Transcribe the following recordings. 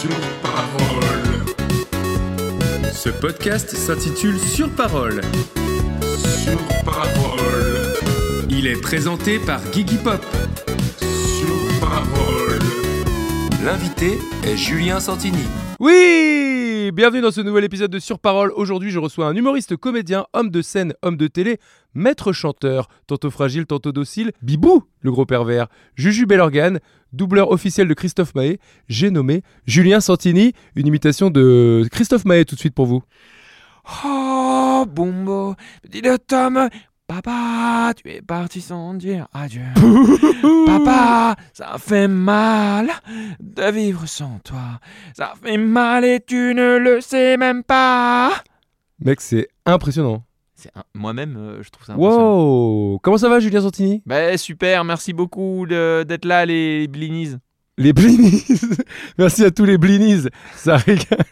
Sur parole. Ce podcast s'intitule Sur parole. Sur parole. Il est présenté par Gigi Pop. Sur parole. L'invité est Julien Santini. Oui Bienvenue dans ce nouvel épisode de Sur Parole. Aujourd'hui, je reçois un humoriste, comédien, homme de scène, homme de télé, maître chanteur, tantôt fragile, tantôt docile, Bibou, le gros pervers, Juju Bellorgane, doubleur officiel de Christophe Maé, j'ai nommé Julien Santini, une imitation de Christophe Maé tout de suite pour vous. Oh, Bumbo, petit Tom, papa, tu es parti sans dire adieu. papa, ça fait mal de vivre sans toi. Ça fait mal et tu ne le sais même pas. Mec, c'est impressionnant. C'est un- Moi-même, euh, je trouve ça impressionnant. Wow Comment ça va, Julien Santini? Bah, super, merci beaucoup d'être là, les blinis. Les blinis Merci à tous les blinis Ça régale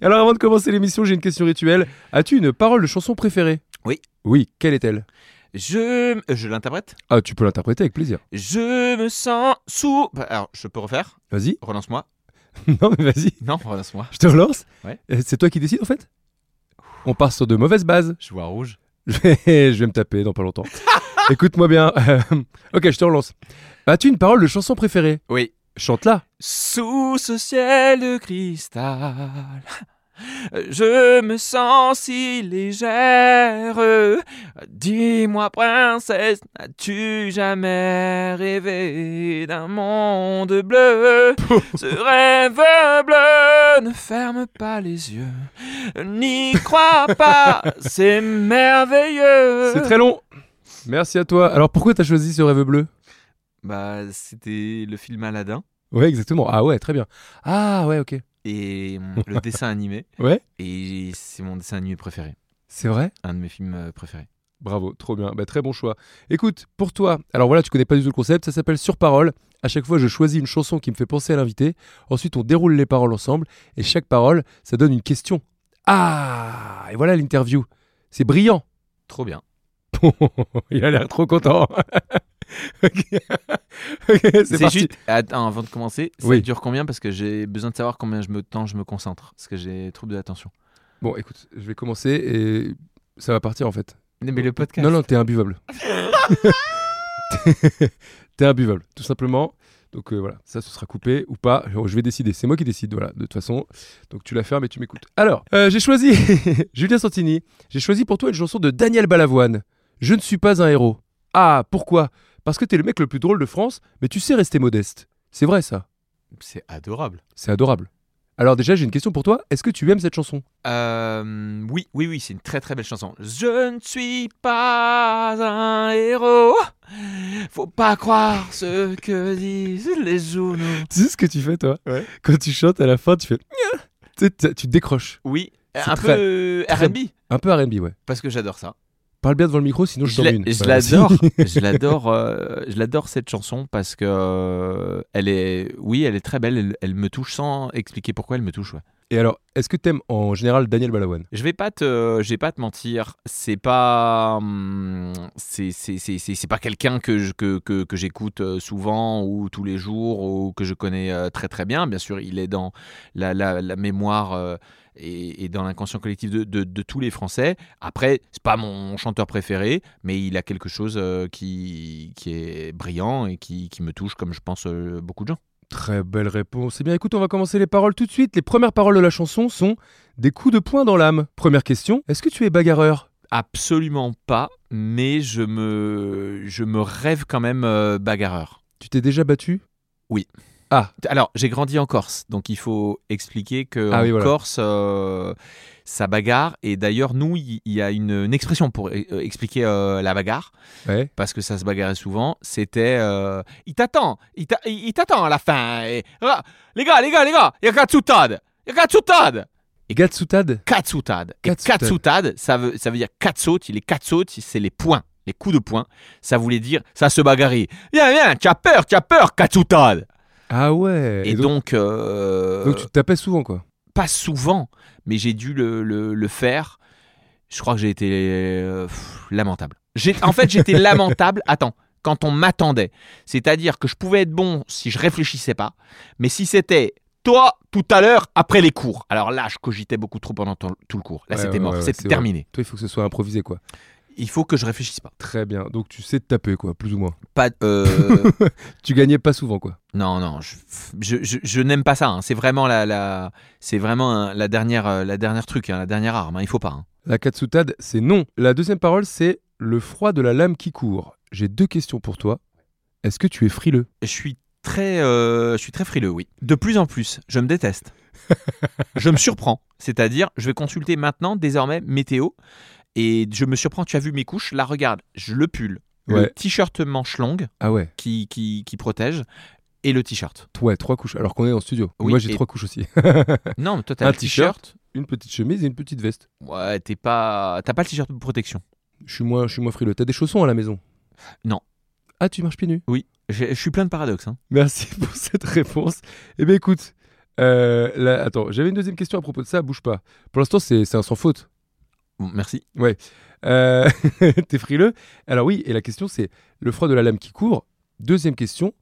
Alors avant de commencer l'émission, j'ai une question rituelle. As-tu une parole de chanson préférée? Oui. Oui, quelle est-elle? Je, euh, je l'interprète. Ah, tu peux l'interpréter avec plaisir. Je me sens sous. Bah, Alors, je peux refaire? Vas-y. Relance-moi. non mais vas-y, Non, relance-moi. je te relance? Ouais. Euh, C'est toi qui décides en fait? On part sur de mauvaises bases. Je vois rouge. je vais je vais me taper dans pas longtemps. Écoute-moi bien. ok, je te relance. As-tu une parole de chanson préférée? Oui. Chante-la. Sous ce ciel de cristal, je me sens si légère. Dis-moi, princesse, n'as-tu jamais rêvé d'un monde bleu? Ce rêve bleu ne ferme pas les yeux. N'y crois pas, c'est merveilleux. C'est très long. Merci à toi. Alors pourquoi t'as choisi ce rêve bleu? Bah, c'était le film Aladdin Ouais, exactement. Ah ouais, très bien. Ah ouais, ok. Et hum, le dessin animé. Ouais Et c'est mon dessin animé préféré. C'est vrai? Un de mes films euh, préférés. Bravo, trop bien. Bah, très bon choix. Écoute, pour toi, alors voilà, tu connais pas du tout le concept, ça s'appelle Sur Parole. À chaque fois, je choisis une chanson qui me fait penser à l'invité. Ensuite, on déroule les paroles ensemble. Et chaque parole, ça donne une question. Ah Et voilà l'interview. C'est brillant. Trop bien. Il a l'air trop content. C'est juste. Attends, avant de commencer, ça Oui. dure combien? Parce que j'ai besoin de savoir combien je me, temps je me concentre. Parce que j'ai trouble de l'attention. Bon, écoute, je vais commencer et ça va partir en fait. Mais le podcast. Non, non, t'es imbuvable. t'es imbuvable, tout simplement. Donc euh, voilà, ça ce sera coupé ou pas. Je vais décider. C'est moi qui décide, voilà, de toute façon. Donc tu la fermes et tu m'écoutes. Alors, euh, j'ai choisi Julien Santini. J'ai choisi pour toi une chanson de Daniel Balavoine. Je ne suis pas un héros. Ah, pourquoi? Parce que t'es le mec le plus drôle de France, mais tu sais rester modeste. C'est vrai ça. C'est adorable. C'est adorable. Alors déjà, j'ai une question pour toi. Est-ce que tu aimes cette chanson? Euh, oui, oui, oui, c'est une très très belle chanson. Je ne suis pas un héros. Faut pas croire ce que disent les journaux. Tu sais ce que tu fais toi? Ouais. Quand tu chantes à la fin, tu fais... Tu sais, tu- décroches. Oui, un très, peu très- R&B. Un peu R&B, ouais. Parce que j'adore ça. Parle bien devant le micro, sinon je, je t'en une. je l'adore, je l'adore, euh, je l'adore cette chanson parce que euh, elle est, oui, elle est très belle. Elle, elle me touche sans expliquer pourquoi elle me touche. ouais. Et alors, est-ce que t'aimes en général Daniel Balavoine? Je vais pas te, je vais pas te mentir. C'est pas, hum, c'est, c'est, c'est, pas quelqu'un que, que, que, j'écoute euh, souvent ou tous les jours ou que je connais euh, très très bien. Bien sûr, il est dans la, la, la mémoire. euh, et, dans l'inconscient collectif de, de- tous les Français. Après, c'est pas mon chanteur préféré, mais il a quelque chose euh, qui, qui est brillant et qui, qui me touche, comme je pense euh, beaucoup de gens. Très belle réponse. Eh bien, écoute, on va commencer les paroles tout de suite. Les premières paroles de la chanson sont des coups de poing dans l'âme. Première question, est-ce que tu es bagarreur? Absolument pas, mais je me, je me rêve quand même euh, bagarreur. Tu t'es déjà battu? Oui. Ah. Alors, j'ai grandi en Corse, donc il faut expliquer que Ah en oui, voilà. Corse, euh, ça bagarre. Et d'ailleurs, nous, il y, a une, une expression pour euh, expliquer euh, la bagarre, Ouais. parce que ça se bagarrait souvent. C'était euh, il t'attend, il t'a- il il t'attend à la fin. Et, ah, les gars, les gars, les gars, il y a Katsutad, il y a Katsutad. Gatsoutad Katsutad. Et Katsutad. Katsutad, ça veut, ça veut dire katsot. Les katsot, c'est les points, les coups de poing. Ça voulait dire ça se bagarre. Viens, viens, tu as peur, tu as peur, Katsutad. Ah ouais. Et, donc, euh, donc tu te tapais souvent, quoi. pas souvent, mais j'ai dû le, le- le faire. Je crois que j'ai été euh, pff, lamentable. J'ai- En fait, j'étais lamentable. Attends, quand on m'attendait, c'est-à-dire que je pouvais être bon si je réfléchissais pas, mais si c'était toi tout à l'heure après les cours, alors là, je cogitais beaucoup trop pendant tout tout le cours. Là, Ouais, c'était mort, ouais, ouais, c'était c'est terminé. Toi, il faut que ce soit improvisé, quoi. Il faut que je réfléchisse pas. Très bien. Donc tu sais te taper, quoi, plus ou moins. Pas, euh, Tu gagnais pas souvent, quoi. non, non, je, je, je- je n'aime pas ça. hein. C'est vraiment la, la c'est vraiment la dernière, euh, la dernière truc, hein, la dernière arme. hein. Il faut pas. hein. La Katsutad, c'est non. La deuxième parole, c'est le froid de la lame qui court. J'ai deux questions pour toi. Est-ce que tu es frileux? Je suis très, euh, je suis très frileux, oui. De plus en plus, je me déteste. je me surprends. C'est-à-dire, je vais consulter maintenant, désormais, météo. Et je me surprends, tu as vu mes couches? Là, regarde, je le pull, le t-shirt manche longue Ah ouais. qui, qui, qui protège et le t-shirt. Ouais, trois couches. Alors qu'on est en studio. Oui, Moi, j'ai et- trois couches aussi. Non, mais toi, t'as Un t-shirt. une petite chemise et une petite veste. Ouais, t'es pas, t'as pas le t-shirt de protection. Je suis moins, je suis moins frileux. T'as des chaussons à la maison? Non. Ah, tu marches pieds nus? Oui, je suis plein de paradoxes. hein. Merci pour cette réponse. Eh bien, écoute, euh, là, attends, j'avais une deuxième question à propos de ça. Bouge pas. Pour l'instant, c'est c'est un sans faute. Bon, merci. Euh, T'es frileux Alors oui, et la question c'est le froid de la lame qui court. Deuxième question,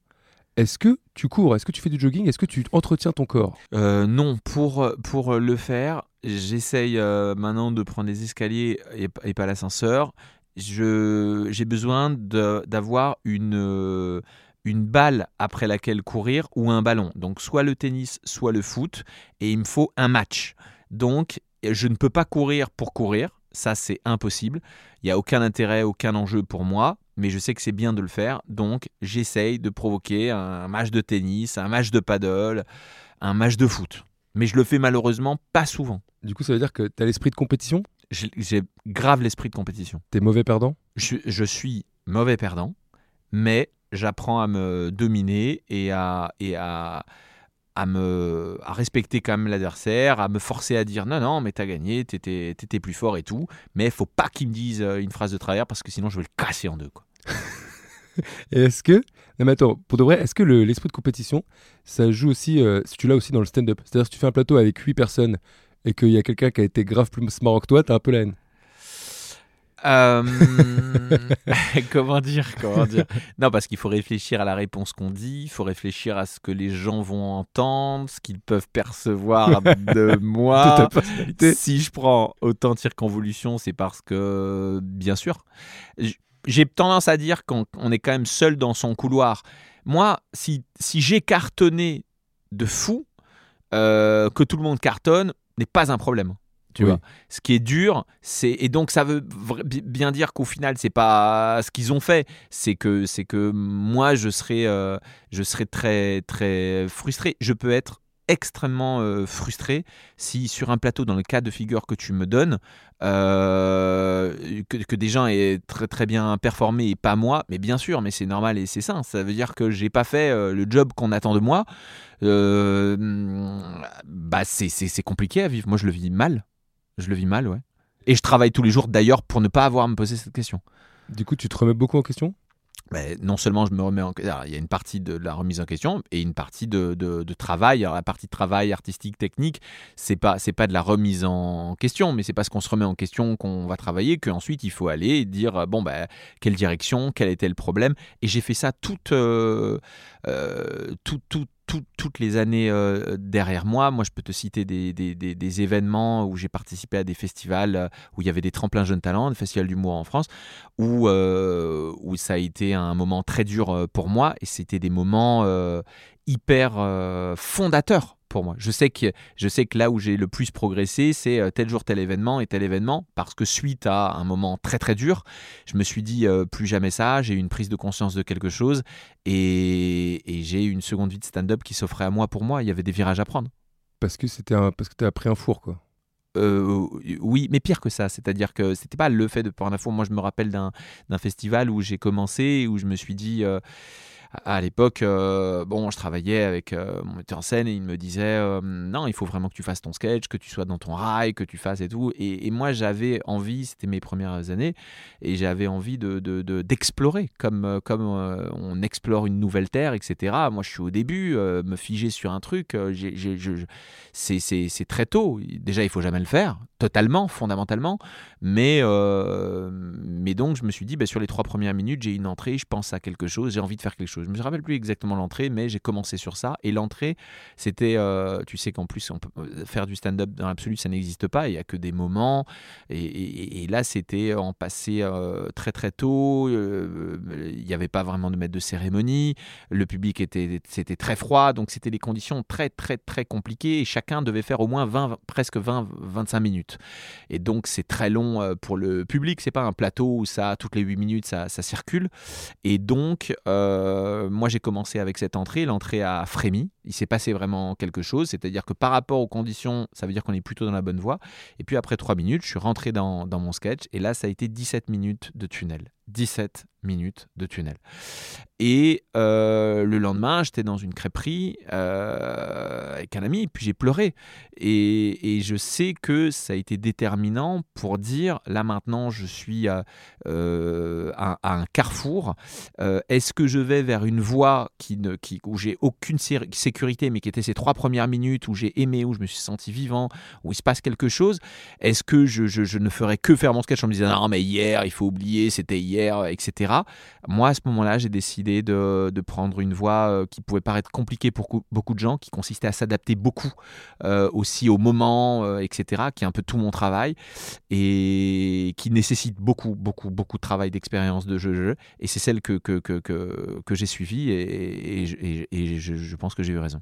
est-ce que tu cours? Est-ce que tu fais du jogging? Est-ce que tu entretiens ton corps? Euh, non, pour, pour le faire, j'essaye euh, maintenant de prendre les escaliers et, et pas l'ascenseur. J'ai besoin d'avoir une, euh, une balle après laquelle courir ou un ballon. Donc soit le tennis, soit le foot. Et il me faut un match. Donc je ne peux pas courir pour courir. Ça, c'est impossible. Il n'y a aucun intérêt, aucun enjeu pour moi. Mais je sais que c'est bien de le faire. Donc j'essaye de provoquer un match de tennis, un match de paddle, un match de foot. Mais je le fais malheureusement pas souvent. Du coup, ça veut dire que t'as l'esprit de compétition? J'ai grave l'esprit de compétition. T'es mauvais perdant? Je, suis- je suis mauvais perdant, mais j'apprends à me dominer et à, et à, à, me, à respecter quand même l'adversaire, à me forcer à dire non, non, mais t'as gagné, t'étais étais plus fort et tout. Mais faut pas qu'il me dise euh, une phrase de travers parce que sinon je vais le casser en deux. Quoi. Est-ce que. Mais attends, pour de vrai, est-ce que le- l'esprit de compétition, ça joue aussi. euh, si tu l'as aussi dans le stand-up? C'est-à-dire, si tu fais un plateau avec 8 personnes et qu'il y a quelqu'un qui a été grave plus marrant que toi, t'as un peu la haine. Euh, comment dire Comment dire? Non, parce qu'il faut réfléchir à la réponse qu'on dit, il faut réfléchir à ce que les gens vont entendre, ce qu'ils peuvent percevoir de moi. Si je prends autant de circonvolutions, c'est parce que, bien sûr, j'ai tendance à dire qu'on on est quand même seul dans son couloir. Moi, si, si j'ai cartonné de fou, euh, que tout le monde cartonne, n'est pas un problème. Tu Oui. vois. Ce qui est dur, c'est et donc ça veut bien dire qu'au final c'est pas ce qu'ils ont fait, c'est que c'est que moi je serais euh, je serais très très frustré. Je peux être extrêmement euh, frustré si sur un plateau dans le cas de figure que tu me donnes euh, que, que des gens aient très très bien performé et pas moi mais bien sûr mais c'est normal et c'est ça ça veut dire que j'ai pas fait euh, le job qu'on attend de moi bah c'est compliqué à vivre moi je le vis mal je le vis mal ouais et je travaille tous les jours d'ailleurs pour ne pas avoir à me poser cette question Du coup, tu te remets beaucoup en question? Mais non seulement je me remets en alors, il y a une partie de la remise en question et une partie de, de- de travail. Alors, la partie de travail artistique, technique, c'est pas c'est pas de la remise en question, mais c'est parce qu'on se remet en question qu'on va travailler qu'ensuite il faut aller et dire euh, bon bah quelle direction, quel était le problème. Et j'ai fait ça toute euh, euh, tout- tout- tout- toutes les années euh, derrière moi. Moi, je peux te citer des, événements où j'ai participé à des festivals euh, où il y avait des tremplins jeunes talents, des festivals d'humour en France où, euh, où ça a été un moment très dur pour moi et c'était des moments hyper fondateurs pour moi. Je sais que, je sais que là où j'ai le plus progressé, c'est euh, tel jour, tel événement et tel événement, parce que suite à un moment très très dur, je me suis dit euh, plus jamais ça, j'ai eu une prise de conscience de quelque chose et, et j'ai eu une seconde vie de stand-up qui s'offrait à moi pour moi. Il y avait des virages à prendre. Parce que c'était un... parce que t'as pris un four, quoi. Euh, oui, mais pire que ça. C'est-à-dire que c'était pas le fait de prendre un four. Moi, je me rappelle d'un d'un festival où j'ai commencé, où je me suis dit. euh, à l'époque, euh, bon, je travaillais avec euh, mon metteur en scène et il me disait euh, non, il faut vraiment que tu fasses ton sketch, que tu sois dans ton rail, que tu fasses et tout. Et, moi, j'avais envie, c'était mes premières années, et j'avais envie de de- de- d'explorer, comme comme on explore une nouvelle terre, etc. Moi, je suis au début, me figer sur un truc, c'est c'est- c'est très tôt. Déjà, il faut jamais le faire, totalement, fondamentalement. Mais, mais donc, je me suis dit, bah, sur les trois premières minutes, j'ai une entrée, je pense à quelque chose, j'ai envie de faire quelque chose. Je me rappelle plus exactement l'entrée, mais j'ai commencé sur ça. Et l'entrée, c'était, euh, tu sais qu'en plus, euh, faire du stand-up dans l'absolu, ça n'existe pas. Il y a que des moments. Et, là, c'était en passé euh, très très tôt. Il n'y avait pas vraiment de maître de cérémonie. Le public était, c'était très froid, donc c'était des conditions très très très compliquées. Et chacun devait faire au moins 20, presque 20-25 minutes. Et donc c'est très long pour le public. C'est pas un plateau où ça toutes les 8 minutes ça, circule. Et donc moi j'ai commencé avec cette entrée. L'entrée a frémi. Il s'est passé vraiment quelque chose. C'est-à-dire que par rapport aux conditions, ça veut dire qu'on est plutôt dans la bonne voie. Et puis après 3 minutes, je suis rentré dans, dans mon sketch. Et là ça a été 17 minutes de tunnel. 17 minutes de tunnel. Et euh, le lendemain, j'étais dans une crêperie euh, avec un ami, puis j'ai pleuré. Et, je sais que ça a été déterminant pour dire, là maintenant, je suis à, euh, un carrefour. Est-ce que je vais vers une voie qui ne, qui, où j'ai aucune sé- sécurité, mais qui était ces trois premières minutes où j'ai aimé, où je me suis senti vivant, où il se passe quelque chose? Est-ce que je- je ne ferai que faire mon sketch en me disant, non, mais hier, il faut oublier, c'était hier, etc. Moi, à ce moment-là, j'ai décidé de, de prendre une voie euh, qui pouvait paraître compliquée pour cou- beaucoup de gens, qui consistait à s'adapter beaucoup euh, aussi au moment, euh, etc., qui est un peu tout mon travail, et qui nécessite beaucoup, beaucoup, beaucoup de travail, d'expérience, de jeu, jeu. Et c'est celle que, que, que, que, que j'ai suivie, et, et, et- et je pense que j'ai eu raison.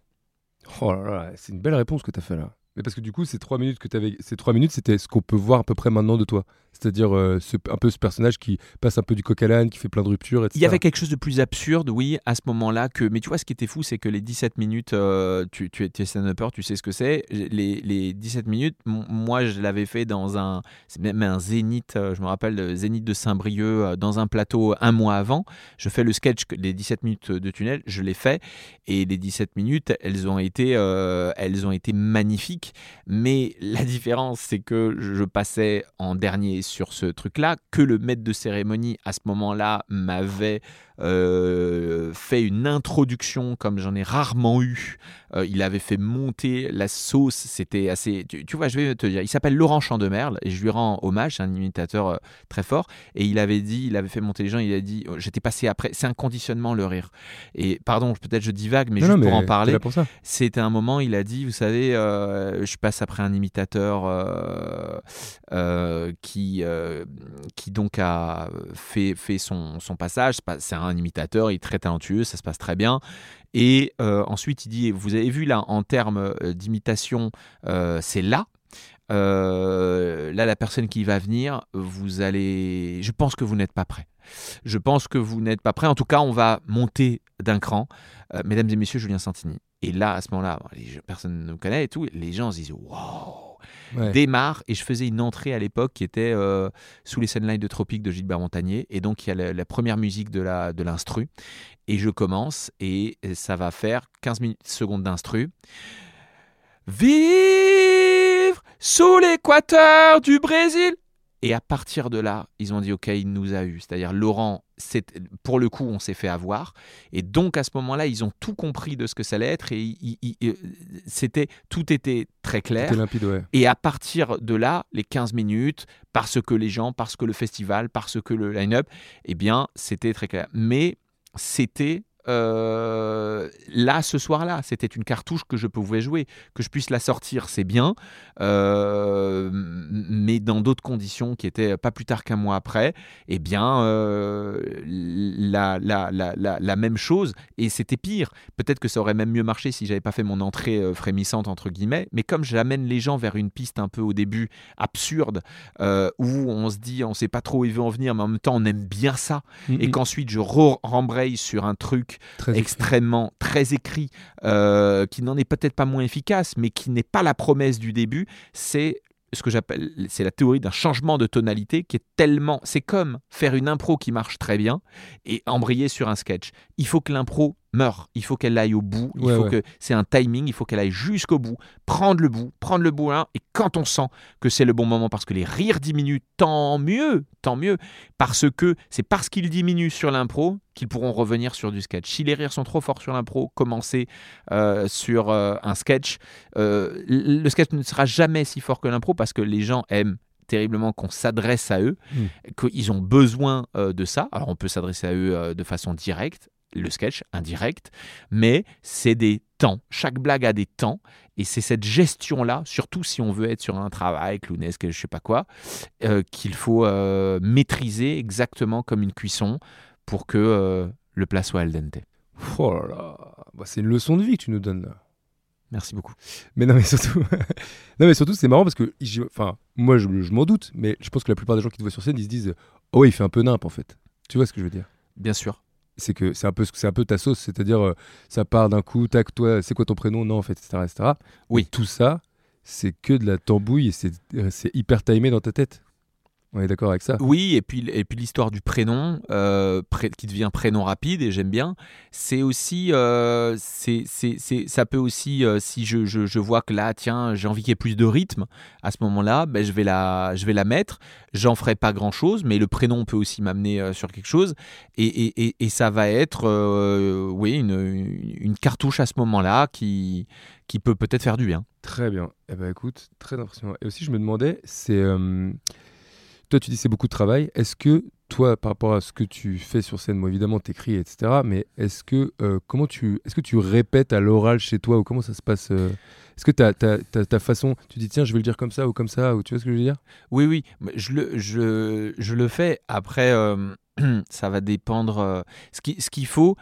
Oh là là, c'est une belle réponse que tu as fait là. Mais parce que du coup, ces trois minutes que tu avais, ces trois minutes, c'était ce qu'on peut voir à peu près maintenant de toi. C'est-à-dire euh, ce- un peu ce personnage qui passe un peu du coq à l'âne, qui fait plein de ruptures, etc. Il y avait quelque chose de plus absurde, oui, à ce moment-là. que Mais tu vois, ce qui était fou, c'est que les 17 minutes, euh, tu, tu es, stand-upper, tu sais ce que c'est. Les, les 17 minutes, moi, je l'avais fait dans un, c'est même un zénith, euh, je me rappelle, le zénith de Saint-Brieuc, dans un plateau un mois avant. Je fais le sketch, les 17 minutes de tunnel, je l'ai fait. Et les 17 minutes, elles ont été, euh, elles ont été magnifiques. Mais la différence, c'est que je passais en dernier sur ce truc-là, que le maître de cérémonie à ce moment-là m'avait euh, fait une introduction comme j'en ai rarement eu. Euh, il avait fait monter la sauce, c'était assez. Tu, tu vois, je vais te dire, il s'appelle Laurent Chandemerle et je lui rends hommage, c'est un imitateur euh, très fort. Et il avait dit, il avait fait monter les gens, il a dit, oh, j'étais passé après, c'est un conditionnement le rire. Et pardon, peut-être je divague, mais Non, juste non, pour en parler, c'était un moment, il a dit, vous savez, je passe après un imitateur qui, qui donc a fait, fait son, son passage. C'est C'est un imitateur, il est très talentueux, ça se passe très bien. Et euh, ensuite, il dit, vous avez vu là, en termes euh, d'imitation, euh, c'est là. Là, la personne qui va venir, vous allez. Je pense que vous n'êtes pas prêt. Je pense que vous n'êtes pas prêt. En tout cas, on va monter d'un cran. Mesdames et messieurs, Julien Santini. Et là, à ce moment-là, personne ne me connaît et tout. Les gens se disent Waouh Démarre. Et je faisais une entrée à l'époque qui était euh, sous les scènes de Tropique de Gilbert Montagnier. Et donc, il y a la, première musique de la de l'instru. Et je commence et ça va faire 15 minutes, secondes d'instru. Vivre sous l'équateur du Brésil. Et à partir de là, ils ont dit OK, il nous a eu. C'est-à-dire Laurent, pour le coup, on s'est fait avoir. Et donc à ce moment-là, ils ont tout compris de ce que ça allait être et ils- c'était tout était très clair. C'était limpide, ouais. Et à partir de là, les 15 minutes, parce que les gens, parce que le festival, parce que le line-up, eh bien, c'était très clair. Mais c'était euh, là, ce soir-là, c'était une cartouche que je pouvais jouer. Que je puisse la sortir, c'est bien, euh, mais dans d'autres conditions qui étaient pas plus tard qu'un mois après, eh bien, euh, la, la, la, la, la même chose, et c'était pire. Peut-être que ça aurait même mieux marché si j'avais pas fait mon entrée frémissante, entre guillemets, mais comme j'amène les gens vers une piste un peu au début absurde, où on se dit, on sait pas trop où ils vont en venir, mais en même temps, on aime bien ça, et Mhm. qu'ensuite je re- rembraye sur un truc Extrêmement très écrit, euh, qui n'en est peut-être pas moins efficace, mais qui n'est pas la promesse du début, c'est ce que j'appelle, c'est la théorie d'un changement de tonalité qui est tellement, c'est comme faire une impro qui marche très bien et embrayer sur un sketch. Il faut que l'impro meure, il faut qu'elle aille au bout, il Ouais, faut ouais. que c'est un timing, il faut qu'elle aille jusqu'au bout, prendre le bout, prendre le bout et quand on sent que c'est le bon moment parce que les rires diminuent, tant mieux, tant mieux, parce que c'est parce qu'ils diminuent sur l'impro qu'ils pourront revenir sur du sketch. Si les rires sont trop forts sur l'impro, commencer euh, sur euh, un sketch, euh, le sketch ne sera jamais si fort que l'impro parce que les gens aiment terriblement qu'on s'adresse à eux, Mm. qu'ils ont besoin euh, de ça. Alors on peut s'adresser à eux euh, de façon directe, le sketch indirect, mais c'est des temps. Chaque blague a des temps et c'est cette gestion-là, surtout si on veut être sur un travail clownesque, je sais pas quoi, euh, qu'il faut euh, maîtriser exactement comme une cuisson pour que euh, le plat soit al dente. Oh là là. Bah, c'est une leçon de vie que tu nous donnes là. Merci beaucoup. Mais non, mais surtout, non, mais surtout, c'est marrant parce que, enfin, moi, je, je m'en doute, mais je pense que la plupart des gens qui te voient sur scène, ils se disent, oh il fait un peu nimp en fait. Tu vois ce que je veux dire? Bien sûr. C'est que c'est un peu, c'est un peu ta sauce, c'est-à-dire, euh, ça part d'un coup, tac, toi, c'est quoi ton prénom? Non, en fait, etc., etc. Oui. Et tout ça, c'est que de la tambouille et c'est, euh, c'est hyper timé dans ta tête. On est d'accord avec ça? Oui, et puis, et puis l'histoire du prénom, euh, pré- qui devient prénom rapide, et j'aime bien, c'est aussi, euh, c'est, ça peut aussi, euh, si je, je, je vois que là, tiens, j'ai envie qu'il y ait plus de rythme, à ce moment-là, ben, je, vais la, je vais la mettre, j'en ferai pas grand-chose, mais le prénom peut aussi m'amener euh, sur quelque chose, et, et, et, et ça va être, oui, une, une, une cartouche à ce moment-là qui, qui peut peut-être faire du bien. Très bien. Eh ben écoute, très impressionnant. Et aussi, je me demandais, c'est. Toi, tu dis c'est beaucoup de travail. Est-ce que, toi, par rapport à ce que tu fais sur scène, moi, évidemment, t'écris, etc. Mais est-ce que, euh, comment tu, est-ce que tu répètes à l'oral chez toi ou comment ça se passe euh, Est-ce que ta, façon, tu dis tiens, je vais le dire comme ça ou comme ça ou tu vois ce que je veux dire? Oui, oui, je le, je, je le fais. Après, euh, ça va dépendre. ce qui- ce qu'il faut,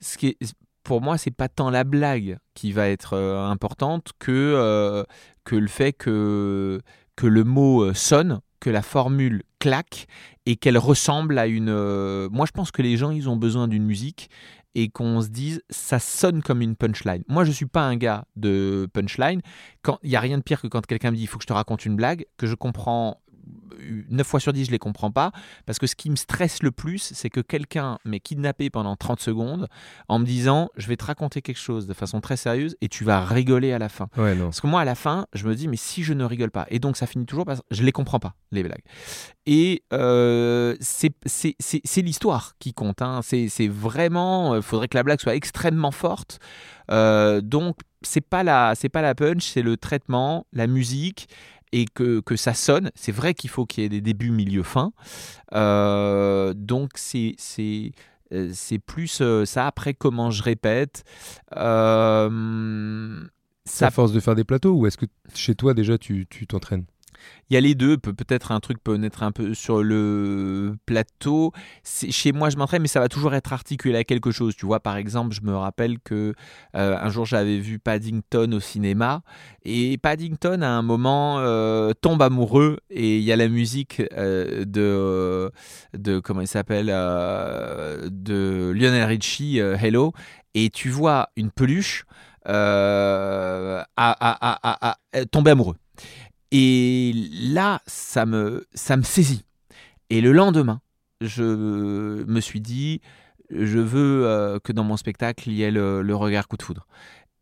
ce qui pour moi, c'est pas tant la blague qui va être importante que, que le fait que, que le mot sonne, que la formule claque et qu'elle ressemble à une. euh, Moi, je pense que les gens, ils ont besoin d'une musique et qu'on se dise ça sonne comme une punchline. Moi, je suis pas un gars de punchline. Il y a rien de pire que quand quelqu'un me dit il faut que je te raconte une blague que je comprends 9 fois sur 10 je les comprends pas parce que ce qui me stresse le plus c'est que quelqu'un m'ait kidnappé pendant 30 secondes en me disant je vais te raconter quelque chose de façon très sérieuse et tu vas rigoler à la fin. Ouais, non. Parce que moi, à la fin, je me dis, mais si je ne rigole pas, et donc ça finit toujours parce que je les comprends pas, les blagues. Et euh, c'est l'histoire qui compte. hein. C'est c'est vraiment, il faudrait que la blague soit extrêmement forte. Euh, donc, c'est pas la, c'est pas la punch, c'est le traitement, la musique. Et que, que ça sonne, c'est vrai qu'il faut qu'il y ait des débuts, milieu, fin. Euh, donc c'est c'est euh, plus euh, ça. Après, comment je répète, euh, ça à force de faire des plateaux ou est-ce que chez toi déjà tu tu t'entraînes? Il y a les deux, peut- peut-être un truc peut naître un peu sur le plateau. Chez moi, je m'entraîne, mais ça va toujours être articulé à quelque chose. Tu vois, par exemple, je me rappelle que euh, un jour j'avais vu Paddington au cinéma et Paddington à un moment euh, tombe amoureux et il y a la musique euh, de de comment il s'appelle de Lionel Richie, Hello, et tu vois une peluche à- à- à- à- tomber amoureux. Et là, ça me, ça me saisit. Et le lendemain, je me suis dit, je veux euh, que dans mon spectacle, il y ait le, le regard coup de foudre.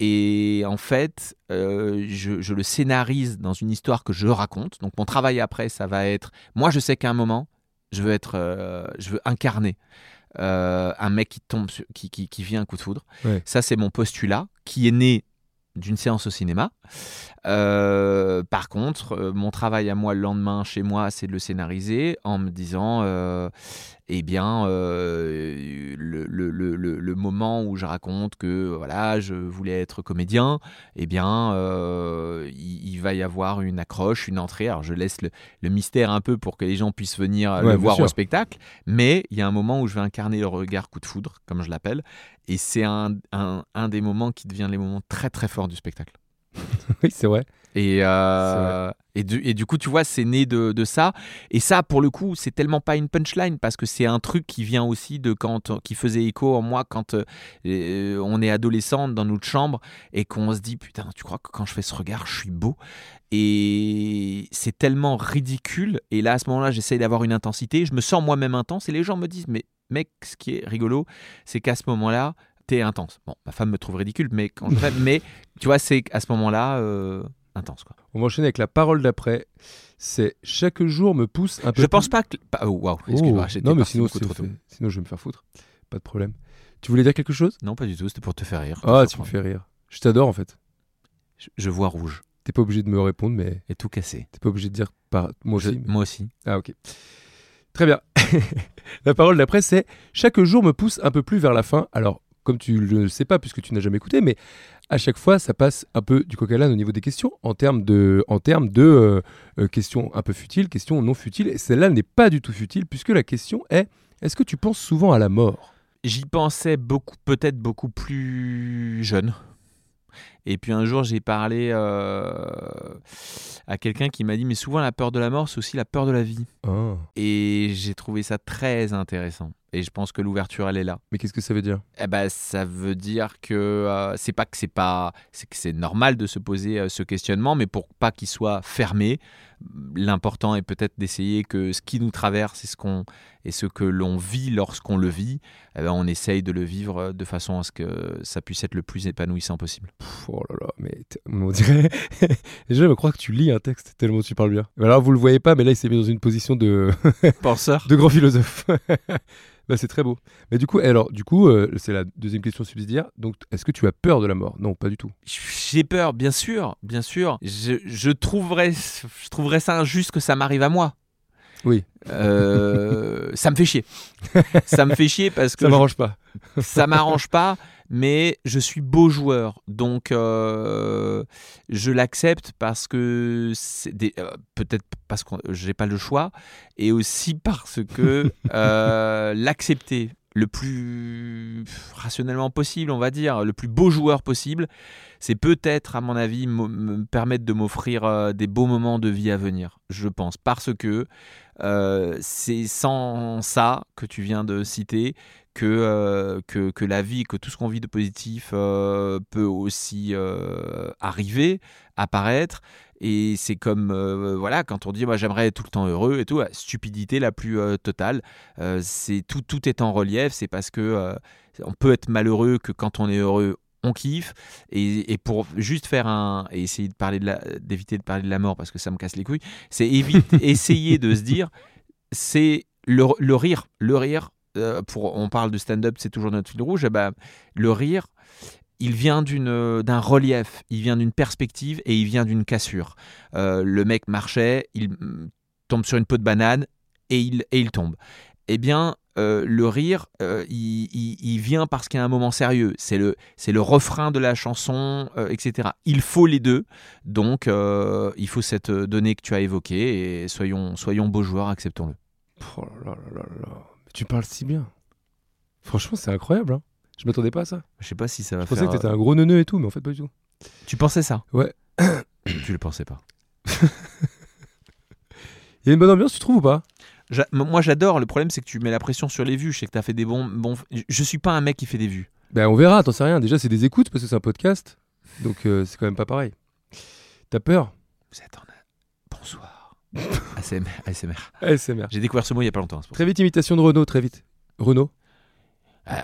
Et en fait, euh, je, je le scénarise dans une histoire que je raconte. Donc mon travail après, ça va être, moi je sais qu'à un moment, je veux être, euh, je veux incarner euh, un mec qui tombe, sur- qui, qui, qui vit un coup de foudre. Ouais. Ça, c'est mon postulat qui est né d'une séance au cinéma. Euh, par contre, euh, mon travail à moi le lendemain chez moi, c'est de le scénariser en me disant, euh, eh bien, euh, le, le- le- le- moment où je raconte que voilà, je voulais être comédien, eh bien, euh, il, il va y avoir une accroche, une entrée. Alors, je laisse le, le mystère un peu pour que les gens puissent venir Ouais, le voir sûr. au spectacle, mais il y a un moment où je vais incarner le regard coup de foudre, comme je l'appelle, et c'est un, un- un des moments qui devient les moments très très forts du spectacle. oui, c'est vrai. Et, euh, et, du, et du coup, tu vois, c'est né de, de ça. Et ça, pour le coup, c'est tellement pas une punchline parce que c'est un truc qui vient aussi de quand, qui faisait écho en moi quand euh, euh, on est adolescente dans notre chambre et qu'on se dit putain, tu crois que quand je fais ce regard, je suis beau? Et c'est tellement ridicule. Et là, à ce moment-là, j'essaye d'avoir une intensité. Je me sens moi-même intense et les gens me disent mais mec, ce qui est rigolo, c'est qu'à ce moment-là, t'es intense. Bon, ma femme me trouve ridicule, mais quand je mais tu vois, c'est à ce moment-là euh, intense quoi. On va enchaîner avec la parole d'après. C'est chaque jour me pousse un peu. Je pense pas que. Oh, waouh, Oh, excuse-moi, j'étais non, mais sinon, sinon, je vais me faire foutre. Pas de problème. Tu voulais dire quelque chose? Non, pas du tout, c'était pour te faire rire. Ah, tu me fais rire. Je t'adore en fait. Je, je vois rouge T'es pas obligé de me répondre, mais et tout cassé. t'es pas obligé de dire par moi Je- aussi. mais- Moi aussi. Ah, ok. Très bien. la parole d'après, c'est chaque jour me pousse un peu plus vers la fin. Alors, comme tu le sais pas, puisque tu n'as jamais écouté, mais à chaque fois, ça passe un peu du coq à l'âne au niveau des questions, en termes de, en euh, euh, questions un peu futiles, questions non futiles. Et celle-là n'est pas du tout futile, puisque la question est est-ce que tu penses souvent à la mort? J'y pensais beaucoup, peut-être beaucoup plus jeune. Et puis un jour, j'ai parlé euh, à quelqu'un qui m'a dit Mais souvent, la peur de la mort, c'est aussi la peur de la vie. Ah. Et j'ai trouvé ça très intéressant. Et je pense que l'ouverture, elle est là. Mais qu'est-ce que ça veut dire? Eh ben, ça veut dire que euh, c'est pas que c'est pas, c'est que c'est normal de se poser euh, ce questionnement, mais pour pas qu'il soit fermé, l'important est peut-être d'essayer que ce qui nous traverse et ce qu'on et ce que l'on vit lorsqu'on le vit, eh ben, on essaye de le vivre de façon à ce que ça puisse être le plus épanouissant possible. Pff, Oh là là, mais on dirait. Déjà, je crois que tu lis un texte tellement tu parles bien. Alors, vous le voyez pas, mais là, il s'est mis dans une position de. Penseur. de grand philosophe. bah, c'est très beau. Mais du coup, alors, du coup, euh, c'est la deuxième question subsidiaire. Donc, est-ce que tu as peur de la mort? Non, pas du tout. J'ai peur, bien sûr, bien sûr. Je, je trouverais, je trouverais ça injuste que ça m'arrive à moi. Oui. Euh, ça me fait chier. Ça me fait chier parce que Ça m'arrange pas. ça m'arrange pas, mais je suis beau joueur, donc euh, je l'accepte parce que euh, peut-être parce que j'ai pas le choix, et aussi parce que euh, l'accepter le plus rationnellement possible, on va dire, le plus beau joueur possible, c'est peut-être, à mon avis, me permettre de m'offrir des beaux moments de vie à venir, je pense, parce que euh, c'est sans ça que tu viens de citer que, euh, que, que la vie, que tout ce qu'on vit de positif euh, peut aussi arriver, apparaître. Et c'est comme, voilà, quand on dit, moi j'aimerais être tout le temps heureux et tout, stupidité la plus totale. C'est tout, tout est en relief, c'est parce que on peut être malheureux que quand on est heureux, on kiffe. Et, et pour juste faire un. et essayer de parler de la- d'éviter de parler de la mort parce que ça me casse les couilles, c'est essayer de se dire, c'est le, le rire. Le rire, euh, pour, on parle de stand-up, c'est toujours notre fil rouge. eh ben, le rire, il vient d'une- d'un relief, il vient d'une perspective et il vient d'une cassure. Euh, le mec marchait, il mm, tombe sur une peau de banane et il, et il tombe. Eh bien, euh, le rire, euh, il, il- il vient parce qu'il y a un moment sérieux. C'est le, c'est le refrain de la chanson, euh, etc. Il faut les deux. Donc, il faut cette donnée que tu as évoquée et soyons, soyons beaux joueurs, acceptons-le. Oh là là là tu parles si bien. Franchement, c'est incroyable. Hein. Je m'attendais pas à ça. Je sais pas si ça va Je pensais faire. que t'étais un gros neuneu et tout, mais en fait, pas du tout. Tu pensais ça? Ouais. tu le pensais pas. Il y a une bonne ambiance, tu trouves ou pas? Moi, j'adore. Le problème, c'est que tu mets la pression sur les vues. Je sais que tu as fait des bons, bons. Je suis pas un mec qui fait des vues. Ben, on verra, t'en sais rien. Déjà, c'est des écoutes parce que c'est un podcast. Donc, euh, c'est quand même pas pareil. T'as peur? Vous êtes en. Bonsoir. ASMR. ASMR. ASMR. J'ai découvert ce mot il y a pas longtemps. Très vite, imitation de Renault, très vite. Renault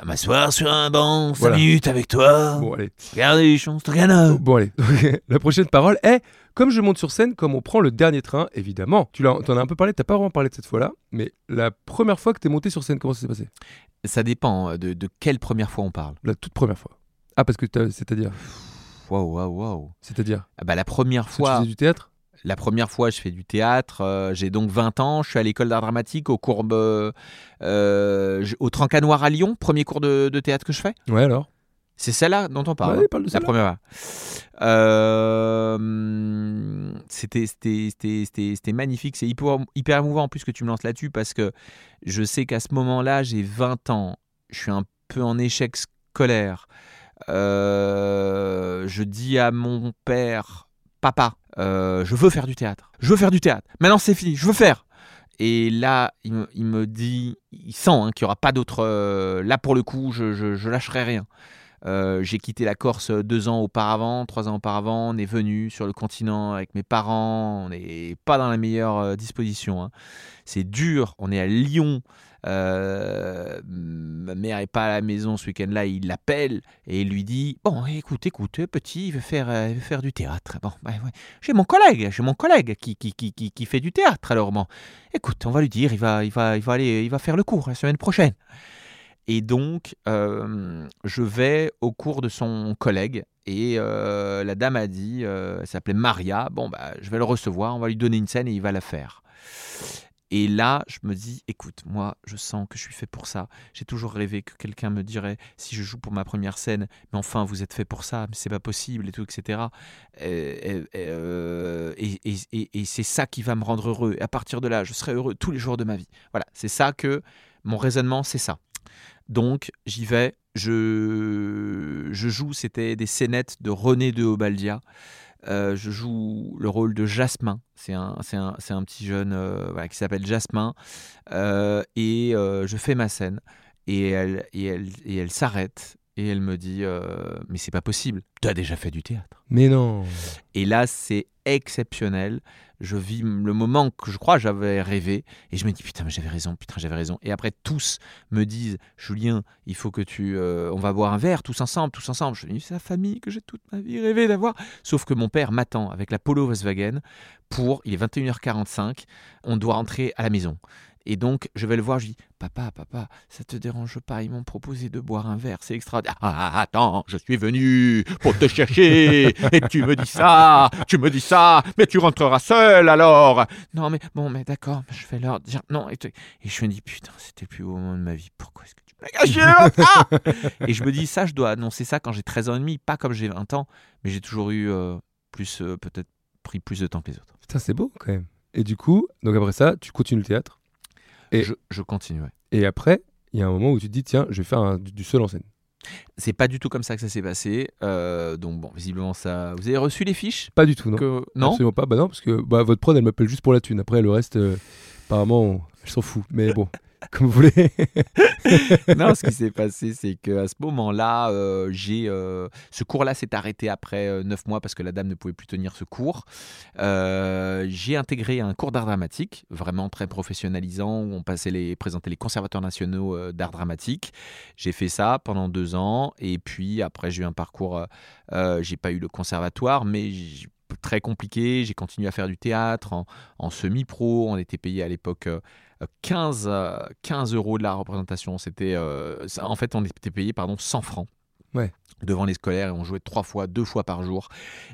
M'asseoir sur un banc, 5 Voilà. minutes avec toi. Bon, allez. Regarder les chansons, Stogano. Bon, allez. La prochaine parole est Comme je monte sur scène, comme on prend le dernier train, évidemment. Tu l'as, t'en as un peu parlé, t'as pas vraiment parlé de cette fois-là, mais la première fois que t'es monté sur scène, comment ça s'est passé? Ça dépend euh, de, de quelle première fois on parle. La toute première fois. Ah, parce que c'est-à-dire? Waouh, waouh, waouh. C'est-à-dire? Ah bah, la première Tu fois, faisais du théâtre? La première fois, je fais du théâtre. euh, j'ai donc 20 ans. Je suis à l'école d'art dramatique au courbe, euh, au Trancanoir à Lyon. Premier cours de, de théâtre que je fais. Ouais, alors? C'est celle-là dont on parle. Ouais, parle de La première. Euh, c'était, c'était, c'était, c'était, c'était magnifique. C'est hyper, hyper émouvant en plus que tu me lances là-dessus parce que je sais qu'à ce moment-là, j'ai 20 ans. Je suis un peu en échec scolaire. Euh, je dis à mon père, papa, euh, je veux faire du théâtre. Je veux faire du théâtre. Maintenant, c'est fini. Je veux faire. Et là, il me, dit, il sent hein, qu'il n'y aura pas d'autre. euh, là, pour le coup, je, je, lâcherai rien. Euh, j'ai quitté la Corse deux ans auparavant, trois ans auparavant. On est venu sur le continent avec mes parents. On n'est pas dans la meilleure disposition. hein. C'est dur. On est à Lyon. Euh, ma mère est pas à la maison ce week-end-là. Il l'appelle et il lui dit Bon, écoute, écoute, petit, il veut faire, euh, il veut faire du théâtre. Bon, ouais. j'ai mon collègue, j'ai mon collègue qui, qui, qui, qui, fait du théâtre. Alors, bon, écoute, on va lui dire, il va, il va, il va aller, il va faire le cours la semaine prochaine. Et donc, euh, je vais au cours de son collègue et la dame a dit, elle s'appelait Maria, bon, bah, je vais le recevoir, on va lui donner une scène et il va la faire. Et là, je me dis, écoute, moi, je sens que je suis fait pour ça. J'ai toujours rêvé que quelqu'un me dirait, si je joue pour ma première scène, mais enfin, vous êtes fait pour ça, mais c'est pas possible, et tout, etc. Et, et- et, euh, et- c'est ça qui va me rendre heureux. Et à partir de là, je serai heureux tous les jours de ma vie. Voilà, c'est ça que mon raisonnement, c'est ça. Donc, j'y vais. Je, je joue, c'était des scénettes de René de Obaldia. Euh, je joue le rôle de Jasmin. C'est un, un, un petit jeune euh, qui s'appelle Jasmin. Euh, et je fais ma scène. Et elle, et elle, et elle s'arrête. Et elle me dit euh, Mais c'est pas possible. Tu as déjà fait du théâtre. Mais non. Et là, c'est exceptionnel. Je vis le moment que je crois j'avais rêvé. Et je me dis, putain, mais j'avais raison, putain, j'avais raison. Et après, tous me disent, Julien, il faut que tu. euh, on va boire un verre, tous ensemble, tous ensemble. Je me dis, c'est la famille que j'ai toute ma vie rêvé d'avoir. Sauf que mon père m'attend avec la Polo Volkswagen pour. Il est 21h45. On doit rentrer à la maison. Et donc, je vais le voir, je dis Papa, papa, ça te dérange pas Ils m'ont proposé de boire un verre, c'est extraordinaire. Ah, ah, attends, je suis venu pour te chercher, et tu me dis ça, tu me dis ça, mais tu rentreras seul alors. Non, mais bon, mais d'accord, je vais leur dire non. Et, je me dis Putain, c'était le plus beau moment de ma vie, pourquoi est-ce que tu me gâché ça Et je me dis Ça, je dois annoncer ça quand j'ai 13 ans et demi, pas comme j'ai 20 ans, mais j'ai toujours eu euh, plus, euh, peut-être pris plus de temps que les autres. Putain, c'est beau quand même. Et du coup, donc après ça, tu continues le théâtre? Et- Je, je continue, ouais. Et après, il y a un moment où tu te dis, tiens, je vais faire un- du, du seul en scène. C'est pas du tout comme ça que ça s'est passé. Euh, donc bon, visiblement ça. Vous avez reçu les fiches Pas du tout, non. que... Non. Absolument pas. Bah non, parce que bah, votre prod, elle m'appelle juste pour la thune. Après, le reste, euh, apparemment, on- elle s'en fout. Mais bon, comme vous voulez. non, ce qui s'est passé, c'est qu'à ce moment-là, euh, j'ai euh, ce cours-là s'est arrêté après euh, neuf mois parce que la dame ne pouvait plus tenir ce cours. J'ai intégré un cours d'art dramatique, vraiment très professionnalisant, où on passait les présentait les conservateurs nationaux d'art dramatique. J'ai fait ça pendant deux ans, et puis après j'ai eu un parcours. j'ai pas eu le conservatoire, mais très compliqué. J'ai continué à faire du théâtre en, semi-pro. On était payé à l'époque 15, euh, 15 euros de la représentation. C'était, euh, en fait, on était payé pardon 100 francs. Devant les scolaires et on jouait trois fois, deux fois par jour.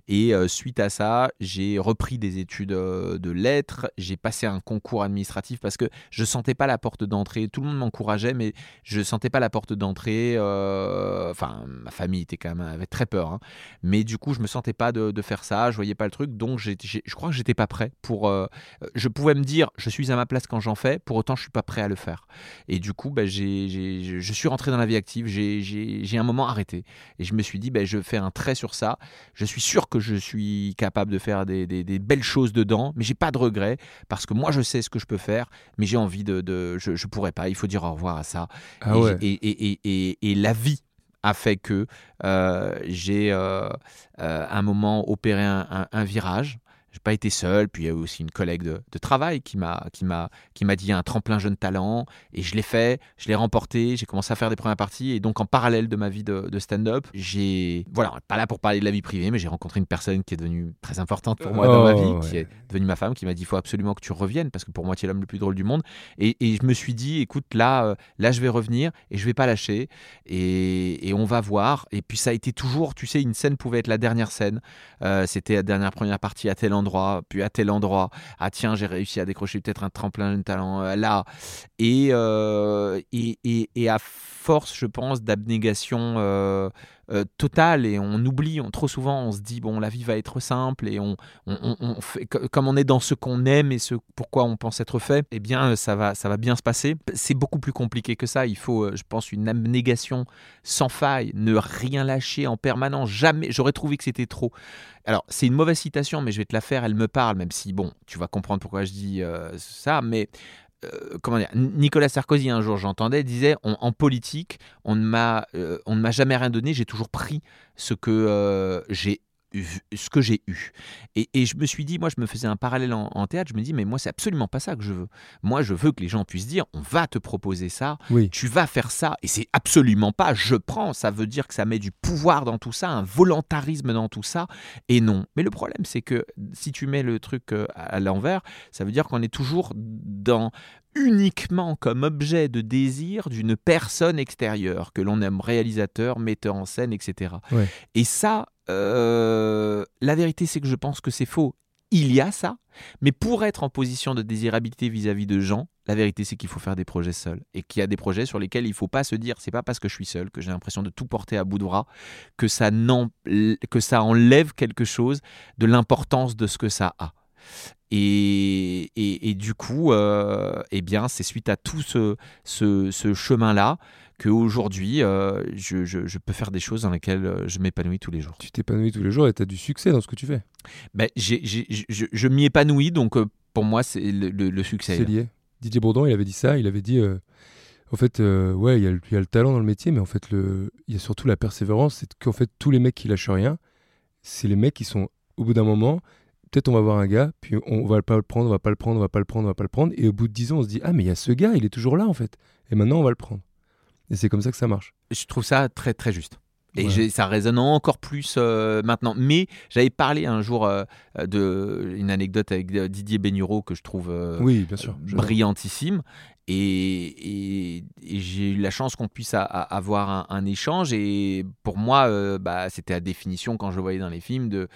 Et euh, suite à ça, j'ai repris des études euh, de lettres. J'ai passé un concours administratif parce que je sentais pas la porte d'entrée. Tout le monde m'encourageait, mais je sentais pas la porte d'entrée. euh, Enfin, ma famille était quand même avait très peur. hein. Mais du coup, je me sentais pas de, faire ça. Je voyais pas le truc. Donc, je crois que j'étais pas prêt pour. je pouvais me dire, je suis à ma place quand j'en fais. Pour autant, je suis pas prêt à le faire. Et du coup, bah, je suis rentré dans la vie active. J'ai un moment arrêté. Et je me suis dit, bah, je fais un trait sur ça. Je suis sûr que je suis capable de faire des, des- des belles choses dedans, mais j'ai pas de regrets parce que moi, je sais ce que je peux faire, mais j'ai envie de. de je, je pourrais pas. Il faut dire au revoir à ça. Ah et, ouais. j'ai- et, et, et, et- et la vie a fait que euh, j'ai euh, euh, un moment opéré un, un- un virage. J'ai pas été seul. Puis il y a eu aussi une collègue de, de travail qui m'a qui m'a qui m'a dit il y a un tremplin jeune talent et je l'ai fait, je l'ai remporté. J'ai commencé à faire des premières parties et donc en parallèle de ma vie de, de stand-up, j'ai voilà pas là pour parler de la vie privée, mais j'ai rencontré une personne qui est devenue très importante pour moi dans ma vie, Oh, qui est devenue ma femme, qui m'a dit il faut absolument que tu reviennes parce que pour moi tu es l'homme le plus drôle du monde. Et, et je me suis dit écoute là euh, là je vais revenir et je vais pas lâcher et, et on va voir. Et puis ça a été toujours, tu sais, une scène pouvait être la dernière scène. Euh, C'était la dernière première partie à tel puis à tel endroit. Ah tiens, j'ai réussi à décrocher peut-être un tremplin de talent euh, là. Euh, et, et, et à force, je pense, d'abnégation euh, euh, totale, et on oublie, on, trop souvent, on se dit, bon, la vie va être simple, et on, fait, co- comme on est dans ce qu'on aime et ce pourquoi on pense être fait, eh bien, ça va, ça va bien se passer. C'est beaucoup plus compliqué que ça. Il faut, euh, je pense, une abnégation sans faille, ne rien lâcher en permanence, jamais. J'aurais trouvé que c'était trop. Alors, c'est une mauvaise citation, mais je vais te la faire, elle me parle, même si, bon, tu vas comprendre pourquoi je dis euh, ça, mais euh, comment dire, Nicolas Sarkozy un jour j'entendais disait en politique on ne m'a euh, on ne m'a jamais rien donné j'ai toujours pris ce que euh, j'ai ce que j'ai eu et, et je me suis dit moi je me faisais un parallèle en, en théâtre je me dis mais moi c'est absolument pas ça que je veux moi je veux que les gens puissent dire on va te proposer ça Oui. tu vas faire ça et c'est absolument pas je prends ça veut dire que ça met du pouvoir dans tout ça un volontarisme dans tout ça et non mais le problème c'est que si tu mets le truc euh, à l'envers ça veut dire qu'on est toujours dans uniquement comme objet de désir d'une personne extérieure que l'on aime réalisateur metteur en scène etc Ouais. et ça euh, la vérité c'est que je pense que c'est faux il y a ça mais pour être en position de désirabilité vis-à-vis de gens, la vérité c'est qu'il faut faire des projets seuls et qu'il y a des projets sur lesquels il faut pas se dire c'est pas parce que je suis seul que j'ai l'impression de tout porter à bout de bras que ça que ça enlève quelque chose de l'importance de ce que ça a. Et, et, du coup, euh, eh bien, c'est suite à tout ce chemin-là qu'aujourd'hui, euh, je, je, je peux faire des choses dans lesquelles euh, je m'épanouis tous les jours. Tu t'épanouis tous les jours et tu as du succès dans ce que tu fais. Ben, j'ai- j'ai- je, je m'y épanouis, donc euh, pour moi, c'est le, le- le succès. C'est lié. Didier Bourdon, il avait dit ça. Il avait dit, euh, en fait, euh, ouais, il y, a le- il y a le talent dans le métier, mais en fait, le- il y a surtout la persévérance. C'est qu'en fait, tous les mecs qui lâchent rien, c'est les mecs qui sont, au bout d'un moment, peut-être on va voir un gars, puis on va pas le prendre, on va pas le prendre, on va pas le prendre, on va pas le prendre. Et au bout de 10 ans, on se dit, ah, mais il y a ce gars, il est toujours là, en fait. Et maintenant, on va le prendre. Et c'est comme ça que ça marche. Je trouve ça très très juste. Et Ouais. ça résonne encore plus euh, maintenant. Mais j'avais parlé un jour euh, de une anecdote avec euh, Didier Bénureau que je trouve euh, oui, bien sûr. j'adore. brillantissime. Et, et- et j'ai eu la chance qu'on puisse avoir un, échange. Et pour moi, euh, bah, c'était la définition quand je le voyais dans les films.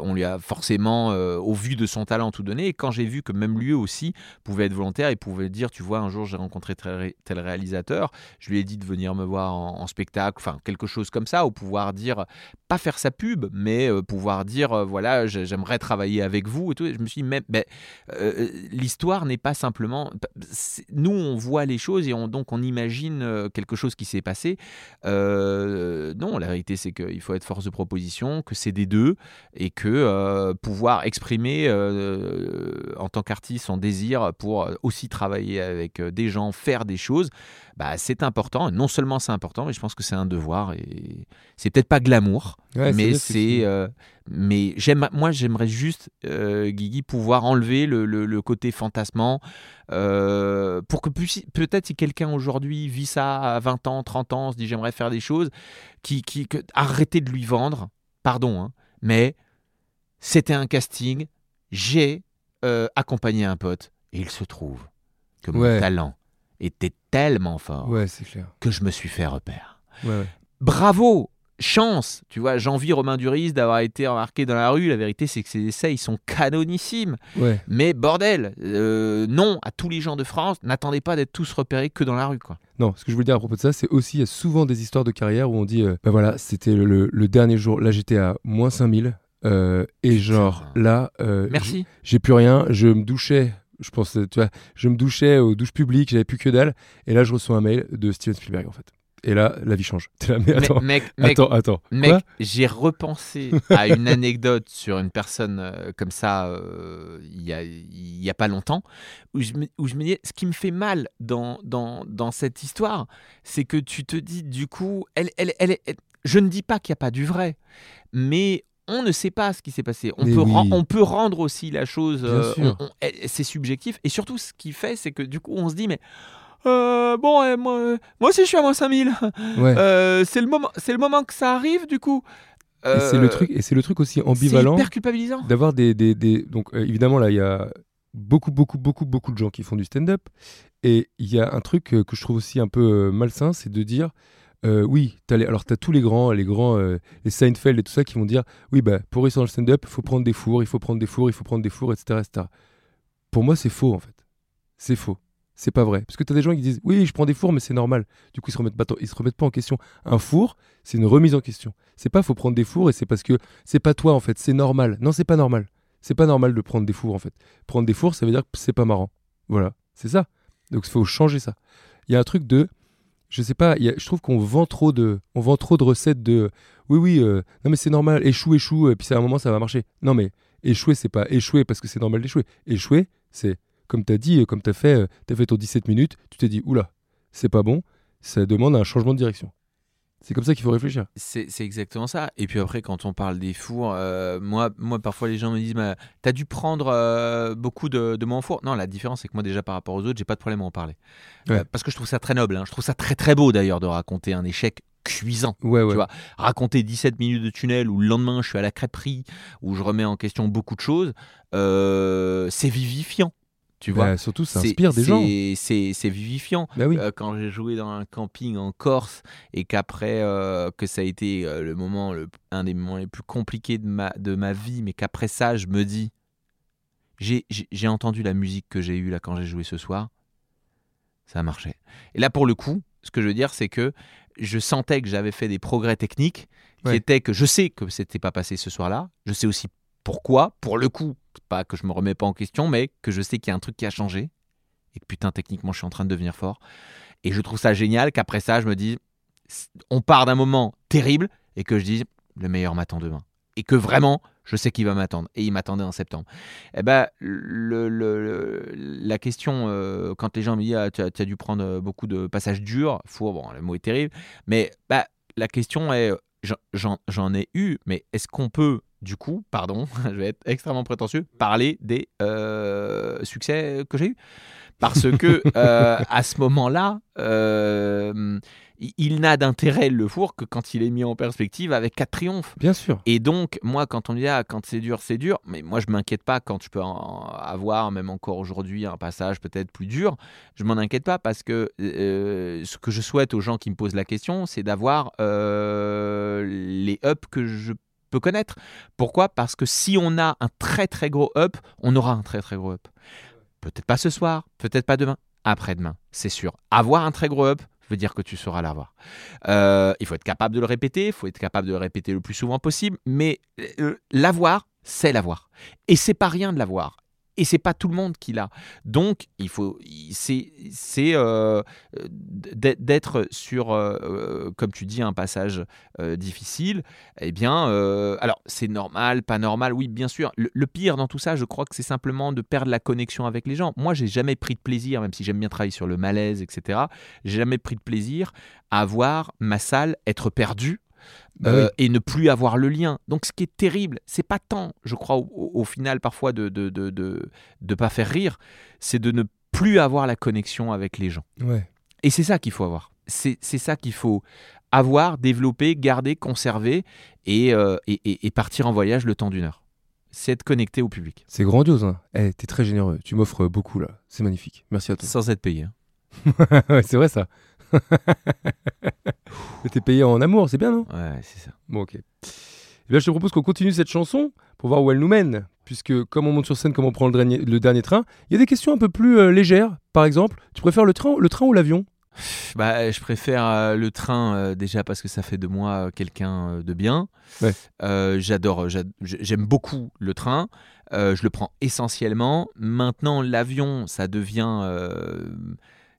On lui a forcément, euh, au vu de son talent, tout donné. Et quand j'ai vu que même lui aussi pouvait être volontaire, il pouvait dire, tu vois, un jour j'ai rencontré tel, ré- tel réalisateur, je lui ai dit de venir me voir en, spectacle, enfin quelque chose comme ça, ou pouvoir dire, pas faire sa pub, mais euh, pouvoir dire, voilà, j'ai- j'aimerais travailler avec vous. Et tout. Et je me suis dit, mais, mais, l'histoire n'est pas simplement. Nous, on voit les choses et on, donc on imagine euh, quelque chose qui s'est passé. Euh, non, la vérité, c'est qu'il faut être force de proposition, que c'est des deux et que euh, pouvoir exprimer en tant qu'artiste son désir pour aussi travailler avec des gens, faire des choses, bah, c'est important. Non seulement c'est important, mais je pense que c'est un devoir et c'est peut-être pas glamour, Ouais, mais c'est euh, mais j'aime moi j'aimerais juste euh, Guigui pouvoir enlever le, le- le côté fantasmant euh, pour que peut-être si quelqu'un aujourd'hui vit ça à 20 ans 30 ans se dit j'aimerais faire des choses qui, qui que, arrêtez de lui vendre pardon hein, mais c'était un casting j'ai euh, accompagné un pote et il se trouve que mon Ouais. talent était tellement fort Ouais, clair. que je me suis fait repère Ouais, ouais. bravo, chance. Tu vois, j'envie Romain Duris d'avoir été remarqué dans la rue. La vérité, c'est que ses essais, ils sont canonissimes. Mais bordel, euh, non, à tous les gens de France, n'attendez pas d'être tous repérés que dans la rue, quoi. Non, ce que je voulais dire à propos de ça, c'est aussi, il y a souvent des histoires de carrière où on dit, euh, bah voilà, c'était le, le- le dernier jour, là j'étais à moins 5000, euh, et genre là, euh, Merci. j'ai plus rien, je me douchais, je pense, euh, tu vois, je me douchais aux douches publiques, j'avais plus que dalle, et là je reçois un mail de Steven Spielberg en fait. Et là, la vie change. T'es là, mais attends, mec, mec, attends, attends. mec, j'ai repensé à une anecdote sur une personne euh, comme ça euh, il y, a, il y a pas longtemps, où je, me, où je me disais, ce qui me fait mal dans, dans, dans cette histoire, c'est que tu te dis, du coup, elle, elle, elle, elle- je ne dis pas qu'il n'y a pas du vrai, mais on ne sait pas ce qui s'est passé. On peut, oui. ren- on peut rendre aussi la chose. Euh, c'est subjectif. Et surtout, ce qui fait, c'est que du coup, on se dit, mais. euh, bon, euh, moi, euh, moi aussi je suis à moins 5000. Ouais. Euh, c'est le, moment- c'est le moment que ça arrive, du coup. et c'est le truc, et c'est le truc aussi C'est ambivalent hyper culpabilisant. d'avoir des, des, des- donc évidemment là il y a beaucoup beaucoup beaucoup beaucoup de gens qui font du stand-up et il y a un truc que je trouve aussi un peu malsain c'est de dire euh, oui alors t'as tous les grands les grands euh, les Seinfeld et tout ça qui vont dire oui bah pour réussir dans le stand-up il faut prendre des fours il faut prendre des fours il faut prendre des fours etc pour moi c'est faux en fait c'est faux c'est pas vrai parce que t'as des gens qui disent oui je prends des fours mais c'est normal du coup ils se remettent pas ils se remettent pas en question un four c'est une remise en question c'est pas faut prendre des fours et c'est parce que c'est pas toi en fait, c'est normal. Non, c'est pas normal. C'est pas normal de prendre des fours en fait. Prendre des fours, ça veut dire que c'est pas marrant. Voilà, c'est ça. Donc il faut changer ça. Il y a un truc de, je sais pas, je trouve qu'on vend trop de, on vend trop de recettes de, oui oui, euh, non mais c'est normal, échoue échoue, et puis à un moment ça va marcher. Non mais échouer c'est pas échouer parce que c'est normal d'échouer. Échouer, c'est comme t'as dit, comme t'as fait, euh, t'as fait ton 17 minutes, tu t'es dit oula, c'est pas bon, ça demande un changement de direction. C'est comme ça qu'il faut réfléchir. C'est exactement ça. Et puis après, quand on parle des fours, euh, moi, moi, parfois, les gens me disent T'as dû prendre euh, beaucoup de, de mon four Non, la différence, c'est que moi, déjà, par rapport aux autres, j'ai pas de problème à en parler. Ouais. Euh, parce que je trouve ça très noble. hein. Je trouve ça très, très beau, d'ailleurs, de raconter un échec cuisant. Ouais ouais. Tu vois, raconter 17 minutes de tunnel où le lendemain, je suis à la crêperie, où je remets en question beaucoup de choses, euh, c'est vivifiant. Tu vois Bah, surtout ça inspire des gens. c'est- vivifiant. Bah oui. Euh, quand j'ai joué dans un camping en Corse et qu'après euh, que ça a été euh, le moment le- un des moments les plus compliqués de ma de ma vie mais qu'après ça je me dis j'ai entendu la musique que j'ai eue là quand j'ai joué ce soir ça marchait et là pour le coup ce que je veux dire c'est que je sentais que j'avais fait des progrès techniques qui Ouais. étaient que je sais que c'était pas passé ce soir-là je sais aussi pourquoi pour le coup pas que je me remets pas en question mais que je sais qu'il y a un truc qui a changé et que putain techniquement je suis en train de devenir fort. Et je trouve ça génial qu'après ça je me dis on part d'un moment terrible et que je dis le meilleur m'attend demain. Et que vraiment je sais qu'il va m'attendre. Et il m'attendait en septembre. Et ben le, la question euh, quand les gens me disent ah, tu, as, dû prendre euh, beaucoup de passages durs four bon le mot est terrible mais bah, la question est j'en ai eu mais est-ce qu'on peut du coup, pardon, je vais être extrêmement prétentieux, parler des euh, succès que j'ai eus. Parce que euh, à ce moment-là, euh, il, n'a d'intérêt le four que quand il est mis en perspective avec quatre triomphes. Bien sûr. Et donc, moi, quand on me dit ah, quand c'est dur, c'est dur, mais moi, je m'inquiète pas quand je peux en avoir, même encore aujourd'hui, un passage peut-être plus dur. Je m'en inquiète pas parce que ce que je souhaite aux gens qui me posent la question, c'est d'avoir les ups que je peux connaître. Pourquoi? Parce que si on a un très très gros up, on aura un très très gros up. Peut-être pas ce soir, peut-être pas demain, après-demain, c'est sûr. Avoir un très gros up veut dire que tu sauras l'avoir. Euh, il faut être capable de le répéter, il faut être capable de le répéter le plus souvent possible, mais euh, l'avoir, c'est l'avoir. Et c'est pas rien de l'avoir. Et c'est pas tout le monde qui l'a. Donc, il faut, c'est, c'est euh, d'être sur, euh, euh, comme tu dis, un passage difficile. Eh bien, alors c'est normal, pas normal. Oui, bien sûr. Le, le pire dans tout ça, je crois que c'est simplement de perdre la connexion avec les gens. Moi, j'ai jamais pris de plaisir, même si j'aime bien travailler sur le malaise, etc. J'ai jamais pris de plaisir à voir ma salle être perdue Bah euh, oui. et ne plus avoir le lien. Donc ce qui est terrible, c'est pas tant, je crois, au, final parfois de de, de, de de pas faire rire, c'est de ne plus avoir la connexion avec les gens. Ouais. Et c'est ça qu'il faut avoir. C'est ça qu'il faut avoir, développer, garder, conserver et, euh, et, et- et partir en voyage le temps d'une heure. C'est être connecté au public. C'est grandiose. Hein. Eh, t'es très généreux. Tu m'offres beaucoup là. C'est magnifique. Merci à toi. Sans être payé. hein. ouais, c'est vrai ça. T'es payé en amour, c'est bien, non? Ouais, c'est ça. Bon, ok. Eh bien, je te propose qu'on continue cette chanson pour voir où elle nous mène. Puisque, comme on monte sur scène, comme on prend le dernier, le dernier train, il y a des questions un peu plus euh, légères. Par exemple, tu préfères le train, le train ou l'avion? Bah, je préfère euh, le train euh, déjà parce que ça fait de moi euh, quelqu'un de bien. Ouais. J'adore, j'ad- j'aime beaucoup le train. Je le prends essentiellement. Maintenant, l'avion, ça devient,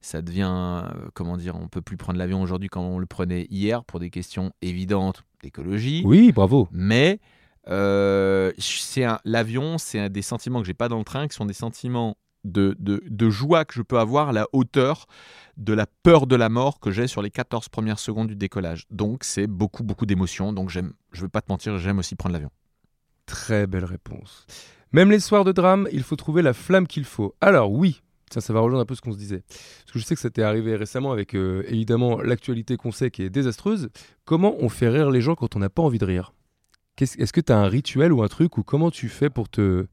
ça devient, euh, comment dire, on peut plus prendre l'avion aujourd'hui comme on le prenait hier pour des questions évidentes d'écologie. Oui, bravo. Mais euh, c'est l'avion, c'est un des sentiments que j'ai pas dans le train, qui sont des sentiments de, de, de joie que je peux avoir à la hauteur de la peur de la mort que j'ai sur les 14 premières secondes du décollage. Donc c'est beaucoup, beaucoup d'émotions. Donc j'aime, je veux pas te mentir, j'aime aussi prendre l'avion. très belle réponse. Même les soirs de drame, il faut trouver la flamme qu'il faut. Alors oui, ça, ça va rejoindre un peu ce qu'on se disait. Parce que je sais que ça t'est arrivé récemment avec euh, évidemment l'actualité qu'on sait qui est désastreuse. Comment on fait rire les gens quand on n'a pas envie de rire? Est-ce que tu as un rituel ou un truc ou comment tu fais pour te...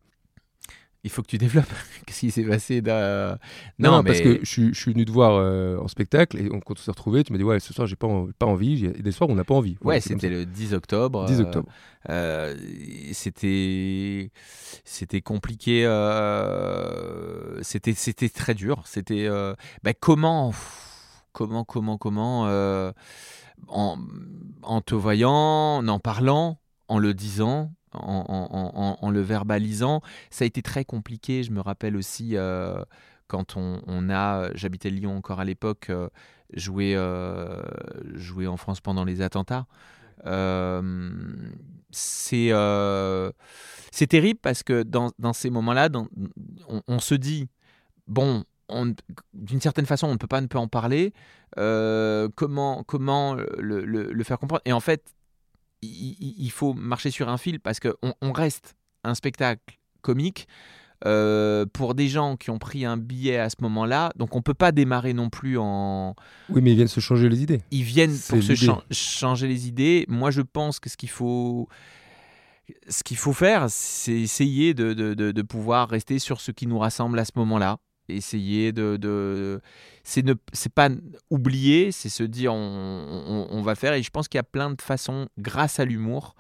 Il faut que tu développes. Qu'est-ce qui s'est passé d'un- Non, parce que je, suis- je suis venu te voir euh, en spectacle et on, quand on s'est retrouvé, tu m'as dit ouais ce soir j'ai pas, en- pas envie. Il y a des soirs où on n'a pas envie. Ouais, Voilà, c'était le 10 octobre. ça. 10 euh, octobre. Euh, c'était c'était compliqué c'était c'était très dur c'était bah, comment comment comment comment en, en te voyant en en parlant en le disant en, le verbalisant. Ça a été très compliqué. Je me rappelle aussi euh, quand on, a j'habitais Lyon encore à l'époque euh, joué euh, joué en France pendant les attentats. Euh, c'est euh, c'est terrible parce que dans, ces moments-là, on, se dit bon, on- d'une certaine façon, on ne peut pas ne pas en parler. euh, comment comment le faire comprendre? Et en fait, il, faut marcher sur un fil parce que on, reste un spectacle comique. euh, pour des gens qui ont pris un billet à ce moment-là, donc on peut pas démarrer non plus en, Oui, mais ils viennent se changer les idées. ils viennent pour se changer les idées. Moi, je pense que ce qu'il faut, ce qu'il faut faire, c'est essayer de, de- de- de pouvoir rester sur ce qui nous rassemble à ce moment-là. Essayer de, de c'est ne, c'est pas oublier, c'est se dire on, on- on va faire. Et je pense qu'il y a plein de façons, grâce à l'humour,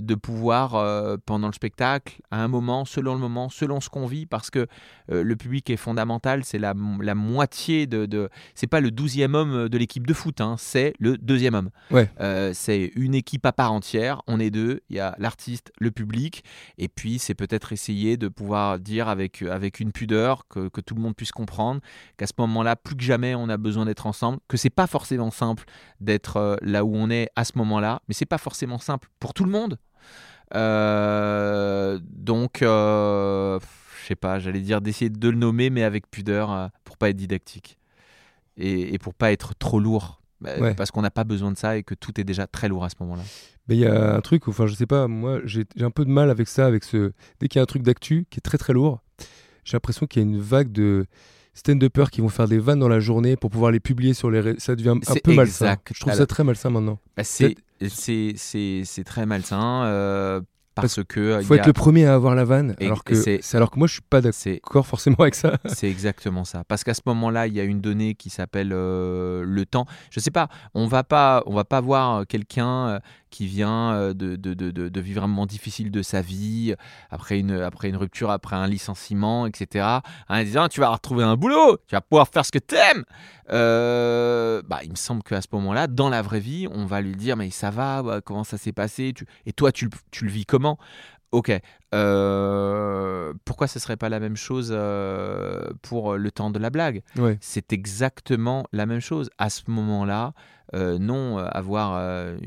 de pouvoir euh, pendant le spectacle, à un moment, selon le moment, selon ce qu'on vit, parce que euh, le public est fondamental. C'est la, la moitié de, de c'est pas le douzième homme de l'équipe de foot, hein, c'est le deuxième homme. Ouais. Euh, c'est une équipe à part entière. On est deux. Il y a l'artiste, le public, et puis c'est peut-être essayer de pouvoir dire avec avec une pudeur que, que tout le monde puisse comprendre qu'à ce moment-là, plus que jamais, on a besoin d'être ensemble. Que c'est pas forcément simple d'être euh, là où on est à ce moment-là, mais c'est pas forcément simple pour tout le monde. Euh, donc, euh, je sais pas, j'allais dire d'essayer de le nommer, mais avec pudeur, euh, pour pas être didactique et, et pour pas être trop lourd, bah, Ouais. parce qu'on n'a pas besoin de ça et que tout est déjà très lourd à ce moment-là. Mais il y a un truc, enfin je sais pas, moi j'ai j'ai un peu de mal avec ça, avec ce... Dès qu'il y a un truc d'actu qui est très très lourd, j'ai l'impression qu'il y a une vague de stand-uppers qui vont faire des vannes dans la journée pour pouvoir les publier sur les réseaux. Ça devient un peu malsain. Je trouve ça très malsain maintenant. Bah, c'est c'est- c'est- c'est très malsain euh, parce, que euh, Faut y être a- le premier à avoir la vanne, Et- alors que c'est- alors que moi je suis pas d'accord forcément avec ça. C'est exactement ça. Parce qu'à ce moment-là, il y a une donnée qui s'appelle euh, le temps. Je sais pas, on va pas, on va pas voir quelqu'un euh, qui vient euh, de, de, de, vivre un moment difficile de sa vie, après une, après une rupture, après un licenciement, etc. En disant, tu vas retrouver un boulot, tu vas pouvoir faire ce que t'aimes. Euh, bah, il me semble qu'à ce moment-là, dans la vraie vie, on va lui dire, mais ça va, bah, comment ça s'est passé Tu- Et toi, tu, tu le vis comment? Ok. Euh, pourquoi ce serait pas la même chose euh, pour le temps de la blague? Ouais. C'est exactement la même chose. À ce moment-là, euh, non, avoir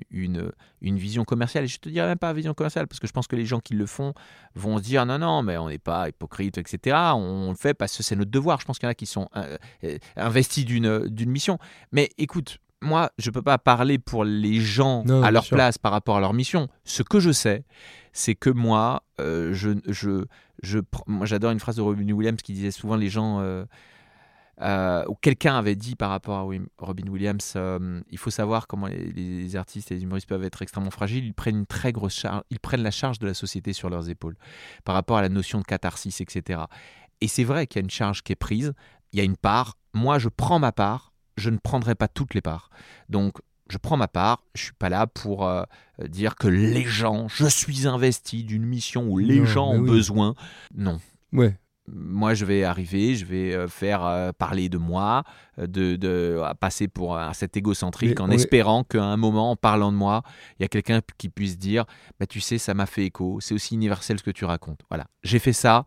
une, une vision commerciale, et je te dirais même pas vision commerciale, parce que je pense que les gens qui le font vont se dire non, non, mais on n'est pas hypocrite, etc. On le fait parce que c'est notre devoir. Je pense qu'il y en a qui sont investis d'une d'une mission. Mais écoute, moi, je peux pas parler pour les gens Non, à leur sûr. place par rapport à leur mission. Ce que je sais, c'est que moi, euh, je, je, je, j'adore une phrase de Robin Williams qui disait souvent les gens, euh, euh, ou quelqu'un avait dit par rapport à Robin Williams, il faut savoir comment les, les artistes et les humoristes peuvent être extrêmement fragiles. Ils prennent une très grosse ils prennent la charge de la société sur leurs épaules par rapport à la notion de catharsis, etc. Et c'est vrai qu'il y a une charge qui est prise. Il y a une part. Moi, je prends ma part. Je ne prendrai pas toutes les parts. Donc, je prends ma part. Je suis pas là pour euh, dire que les gens, je suis investi d'une mission où les Non, gens ont oui. besoin. Non. Ouais. Moi, je vais arriver, je vais euh, faire euh, parler de moi, de, de à passer pour euh, cet égocentrique Mais en est- espérant qu'à un moment, en parlant de moi, il y a quelqu'un qui puisse dire bah, Tu sais, ça m'a fait écho, c'est aussi universel ce que tu racontes. Voilà. J'ai fait ça,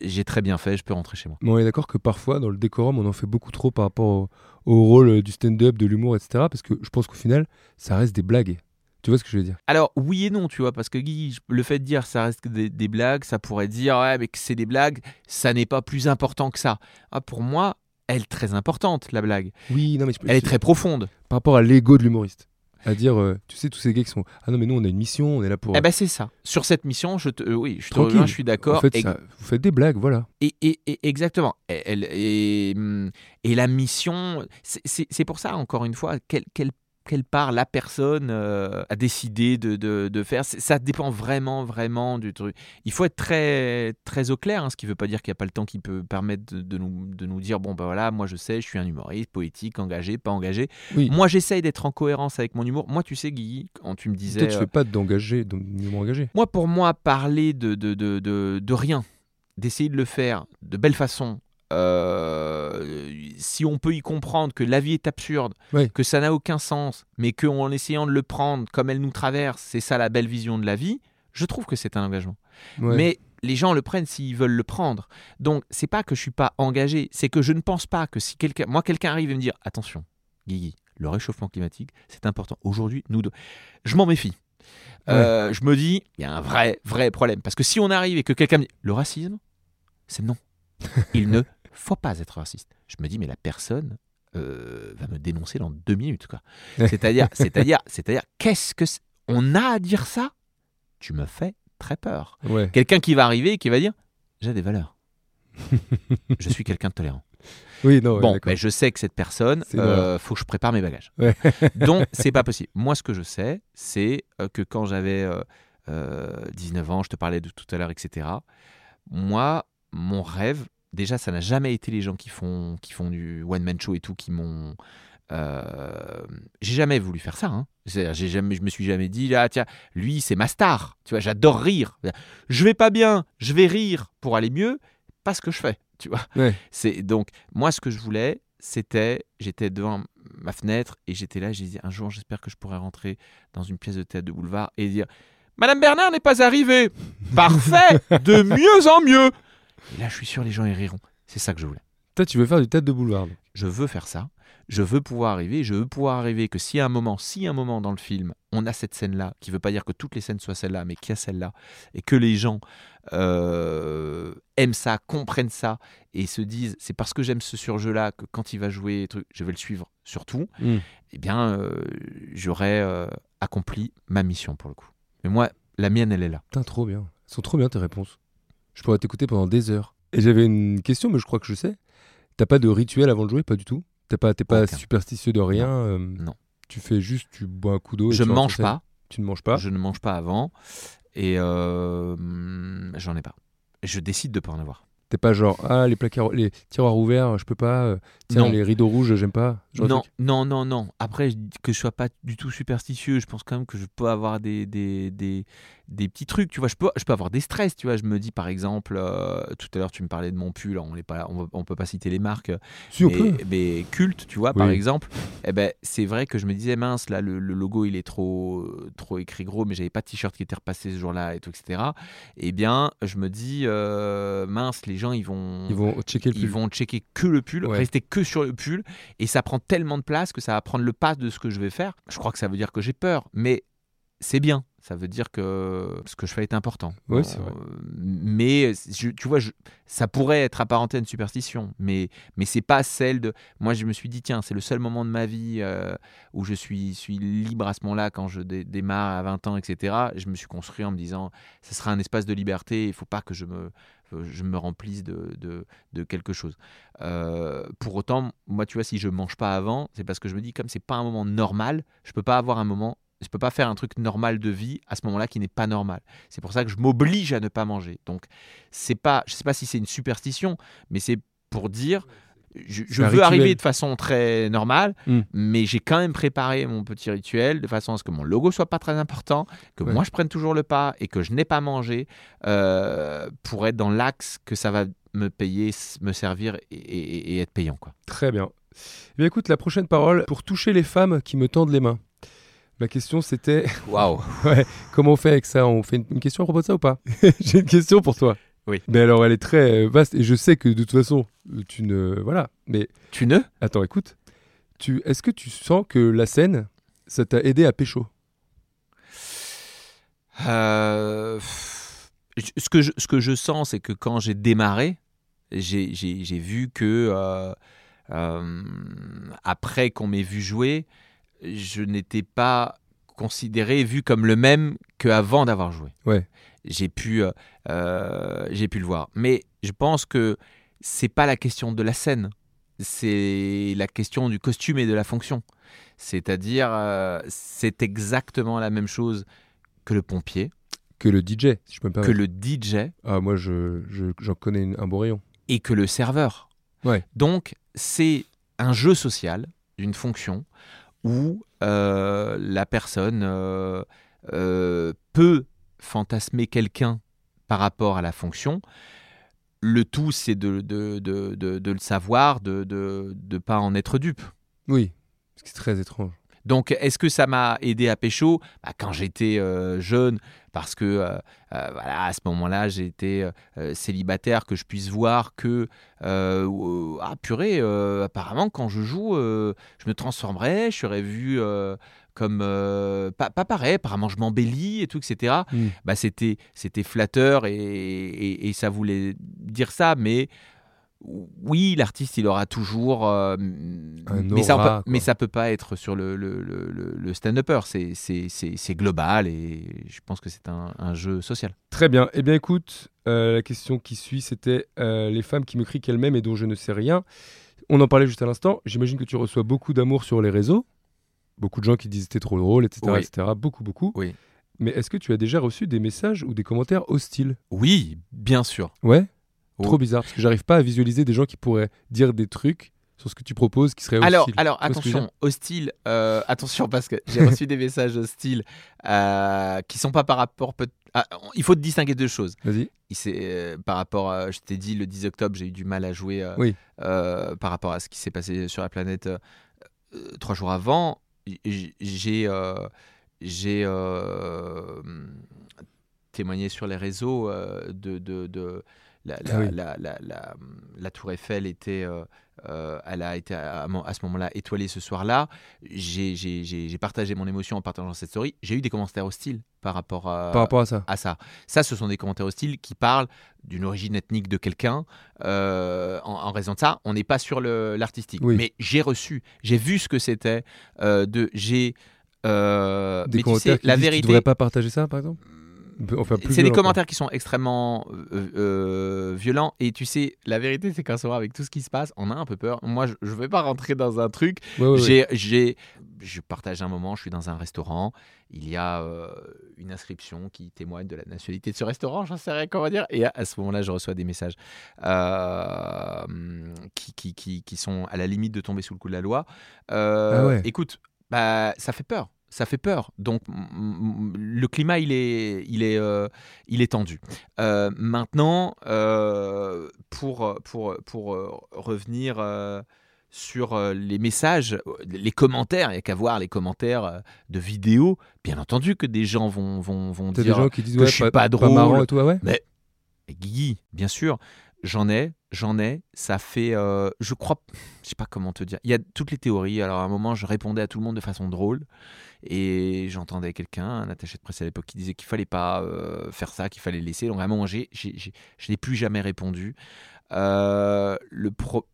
j'ai très bien fait, je peux rentrer chez moi. Mais on est d'accord que parfois, dans le décorum, on en fait beaucoup trop par rapport au, au rôle euh, du stand-up, de l'humour, etc. Parce que je pense qu'au final, ça reste des blagues. Tu vois ce que je veux dire? Alors, oui et non, tu vois, parce que Guy, le fait de dire ça reste des, des blagues, ça pourrait dire ouais, mais que c'est des blagues, ça n'est pas plus important que ça. Ah, pour moi, elle est très importante, la blague. Oui, non, mais je- Elle est très profonde. par rapport à l'ego de l'humoriste. À dire, euh, tu sais, tous ces gars qui sont Ah non, mais nous, on a une mission, on est là pour. Eh ben c'est ça. Sur cette mission, je te, euh, oui, je te Tranquille. rejoins, je suis d'accord. En fait, Et- ça- vous faites des blagues, voilà. Et, et- et- exactement. Et, elle- et, hum, et la mission, c'est pour ça, encore une fois, quelle, quelle, quelle part la personne euh, a décidé de, de- de faire. Ça dépend vraiment, vraiment du truc. Il faut être très, très au clair, hein, ce qui ne veut pas dire qu'il n'y a pas le temps qui peut permettre de, de nous, de nous dire, bon, ben voilà, moi je sais, je suis un humoriste, poétique, engagé, pas engagé. Oui. Moi j'essaye d'être en cohérence avec mon humour. Moi, tu sais, Guy, quand tu me disais... Toi, tu euh, fais pas d'engagé, d'humour engagé. moi, pour moi, parler de, de, de rien, d'essayer de le faire de belle façon, euh, si on peut y comprendre que la vie est absurde, que ça n'a aucun sens, mais qu'en essayant de le prendre comme elle nous traverse, c'est ça la belle vision de la vie, je trouve que c'est un engagement. Ouais. Mais les gens le prennent s'ils veulent le prendre. Donc, c'est pas que je suis pas engagé, c'est que je ne pense pas que si quelqu'un, moi, quelqu'un arrive et me dire, attention, Guigui, le réchauffement climatique, c'est important. Aujourd'hui, nous deux, je m'en méfie. Euh, je me dis, il y a un vrai, vrai problème. Parce que si on arrive et que quelqu'un me dit, le racisme, c'est non. Il ne faut pas être raciste. Je me dis, mais la personne euh, va me dénoncer dans deux minutes. quoi. C'est-à-dire, c'est-à-dire, c'est-à-dire, qu'est-ce que c'est on a à dire ça? Tu me fais très peur. Ouais. Quelqu'un qui va arriver et qui va dire J'ai des valeurs. je suis quelqu'un de tolérant. Oui, non, bon, ben, je sais que cette personne, euh, faut que je prépare mes bagages. Ouais. Donc, c'est pas possible. Moi, ce que je sais, c'est euh, que quand j'avais euh, euh, 19 ans, je te parlais de tout à l'heure, etc. Moi, mon rêve, déjà, ça n'a jamais été les gens qui font, qui font du one-man show et tout, qui m'ont. euh, j'ai jamais voulu faire ça. Hein. J'ai jamais, je me suis jamais dit, ah tiens, lui, c'est ma star. Tu vois, j'adore rire. Je vais pas bien, je vais rire pour aller mieux, pas ce que je fais. Tu vois. Ouais. C'est donc moi, ce que je voulais, c'était, j'étais devant ma fenêtre et j'étais là. J'ai dit, un jour, j'espère que je pourrai rentrer dans une pièce de théâtre de boulevard et dire, Madame Bernard n'est pas arrivée. Parfait, de mieux en mieux. Et là, je suis sûr, les gens y riront. C'est ça que je voulais. Toi, tu veux faire du tête de boulevard. donc. Je veux faire ça. Je veux pouvoir arriver. Je veux pouvoir arriver que si à un moment, si à un moment dans le film, on a cette scène-là, qui veut pas dire que toutes les scènes soient celle-là, mais qu'il y a celle-là, et que les gens euh, aiment ça, comprennent ça, et se disent, c'est parce que j'aime ce surjeu-là que quand il va jouer, je vais le suivre surtout. Mm. Eh bien, euh, j'aurais euh, accompli ma mission pour le coup. Mais moi, la mienne, elle est là. Putain, trop bien. Elles sont trop bien tes réponses. Je pourrais t'écouter pendant des heures. Et j'avais une question, mais je crois que je sais. T'as pas de rituel avant de jouer, pas du tout? T'as pas, T'es pas Aucun. superstitieux de rien euh, Non. Tu fais juste, tu bois un coup d'eau. et Je tu ne mange pas. Tu ne manges pas? Je ne mange pas avant. Et euh, hum, j'en ai pas. Je décide de pas en avoir. T'es pas genre, ah, les placards, les tiroirs ouverts, je peux pas. euh, tiens, Non. les rideaux rouges, j'aime pas. Genre Non, truc. non, non, non. Après, je que je sois pas du tout superstitieux, je pense quand même que je peux avoir des, des, des, des petits trucs. Tu vois, je peux, je peux avoir des stress. Tu vois, je me dis par exemple, euh, tout à l'heure tu me parlais de mon pull. On n'est pas, on, peut pas citer les marques, Si, on mais, peut. mais culte, tu vois, par exemple. Eh ben, c'est vrai que je me disais mince, là, le, le logo il est trop, trop écrit gros, mais j'avais pas de t-shirt qui était repassé ce jour-là et tout, etc. Eh bien, je me dis euh, mince, les gens ils vont, Ils vont checker le ils vont checker que le pull, Ouais. rester que sur le pull, et ça prend tellement de place que ça va prendre le pas de ce que je vais faire. Je crois que ça veut dire que j'ai peur, mais c'est bien. Ça veut dire que ce que je fais est important. Ouais, c'est vrai. Euh, mais je- tu vois, je- ça pourrait être apparenté à une superstition, mais mais c'est pas celle de. Moi, je me suis dit tiens, c'est le seul moment de ma vie euh, où je suis suis libre à ce moment-là quand je dé- démarre à 20 ans, etc. Je me suis construit en me disant, ce sera un espace de liberté. Il faut pas que je me je me remplisse de, de, de quelque chose. Euh, pour autant, moi, tu vois, si je mange pas avant, c'est parce que je me dis, comme c'est pas un moment normal, je peux pas avoir un moment, je peux pas faire un truc normal de vie à ce moment-là qui n'est pas normal. C'est pour ça que je m'oblige à ne pas manger. Donc, c'est pas, je sais pas si c'est une superstition, mais c'est pour dire, je, veux rituel. arriver de façon très normale, Mm. mais j'ai quand même préparé mon petit rituel de façon à ce que mon logo soit pas très important, que Ouais. moi je prenne toujours le pas et que je n'ai pas mangé euh, pour être dans l'axe que ça va me payer, me servir et, et- et être payant. Quoi. Très bien. Eh bien, écoute, la prochaine parole, pour toucher les femmes qui me tendent les mains. Ma question, c'était Waouh comment on fait avec ça? On fait une, une question à propos de ça ou pas? J'ai une question pour toi. Oui. Mais alors, elle est très euh, vaste et je sais que de toute façon, tu ne. Voilà. Mais Tu ne? Attends, écoute. Tu, Est-ce que tu sens que la scène, ça t'a aidé à pécho? Euh, ce, que je, ce que je sens, c'est que quand j'ai démarré, j'ai j'ai- j'ai vu que euh, euh, après qu'on m'ait vu jouer, je n'étais pas considéré, vu comme le même qu'avant d'avoir joué. Ouais. J'ai pu, euh, euh, j'ai pu le voir. Mais je pense que c'est pas la question de la scène, c'est la question du costume et de la fonction. C'est-à-dire, euh, c'est exactement la même chose que le pompier, Que le DJ, si je peux me que permettre. le DJ Ah, moi, je, je- j'en connais une- un bon rayon. et que le serveur. Ouais. Donc, c'est un jeu social d'une fonction où euh, la personne euh, euh, peut fantasmer quelqu'un par rapport à la fonction. Le tout, c'est de, de, le savoir, de ne pas en être dupe. Oui, ce qui est très étrange. Donc, est-ce que ça m'a aidé à pécho? Bah, Quand j'étais euh, jeune, parce que euh, euh, voilà, à ce moment-là, j'étais célibataire, que je puisse voir que, ah purée, apparemment, quand je joue, je me transformerais, je serais vu comme. euh, pas, pas pareil, apparemment, je m'embellis et tout, etc. Mm. Bah, c'était, c'était flatteur et, et- et ça voulait dire ça, mais. Oui, l'artiste, il aura toujours. euh, mais, ça, aura, mais ça peut pas être sur le, le, le, le- le stand-upper. C'est, global et je pense que c'est un, un jeu social. Très bien. Eh bien, écoute, euh, la question qui suit, c'était euh, les femmes qui me crient qu'elles m'aiment et dont je ne sais rien. On en parlait juste à l'instant. J'imagine que tu reçois beaucoup d'amour sur les réseaux. Beaucoup de gens qui disent t'es trop drôle, etc., Oui. etc. Beaucoup, beaucoup. Oui. Mais est-ce que tu as déjà reçu des messages ou des commentaires hostiles? Oui, bien sûr. Ouais? Oh. Trop bizarre parce que j'arrive pas à visualiser des gens qui pourraient dire des trucs sur ce que tu proposes qui seraient Alors, hostiles. alors attention, hostile, euh, attention parce que j'ai reçu des messages hostiles euh, qui sont pas par rapport. ah, il faut distinguer deux choses. Vas-y. Euh, par rapport, à, je t'ai dit le 10 octobre, j'ai eu du mal à jouer euh, Oui. euh, par rapport à ce qui s'est passé sur la planète euh, euh, trois jours avant. J'ai, euh, j'ai euh, témoigné sur les réseaux euh, de, de, de- la, la, Ah oui. la, tour Eiffel était, euh, euh, elle a été à, ce moment-là étoilée ce soir-là. J'ai, partagé mon émotion en partageant cette story. J'ai eu des commentaires hostiles par rapport à, Par rapport à ça. à ça. Ça, ce sont des commentaires hostiles qui parlent d'une origine ethnique de quelqu'un. Euh, en, en raison de ça, on n'est pas sur l'artistique. Oui. Mais j'ai reçu, j'ai vu ce que c'était. de, j'ai. euh, Des mais tu sais, la vérité. Tu devrais pas partager ça, par exemple? Enfin, C'est des quoi. commentaires qui sont extrêmement euh, euh, violents et tu sais, la vérité c'est qu'un soir avec tout ce qui se passe, on a un peu peur. Moi, je, je vais pas rentrer dans un truc. Ouais, ouais, ouais. J'ai, je partage un moment, je suis dans un restaurant, il y a euh, une inscription qui témoigne de la nationalité de ce restaurant, j'en sais rien comment dire. Et à, à ce moment-là, je reçois des messages euh, qui, qui, qui, qui sont à la limite de tomber sous le coup de la loi. Ah. Écoute, bah, ça fait peur. Ça fait peur. Donc, le climat, il est, il est, euh, il est tendu. Euh, maintenant, euh, pour, pour, pour revenir sur les messages, les commentaires, il n'y a qu'à voir les commentaires de vidéos. Bien entendu que des gens vont, vont, vont T'as des dire gens qui disent que ouais, je suis pas, pas drôle. marrant et tout, ouais et Guigui, bien sûr, j'en ai, j'en ai. Ça fait, euh, je crois, je sais pas comment te dire. Il y a toutes les théories. Alors à un moment, je répondais à tout le monde de façon drôle, et j'entendais quelqu'un, un attaché de presse à l'époque, qui disait qu'il fallait pas euh, faire ça, qu'il fallait laisser. Donc j'ai, j'ai- j'ai- je n'ai plus jamais répondu. Euh, le pro-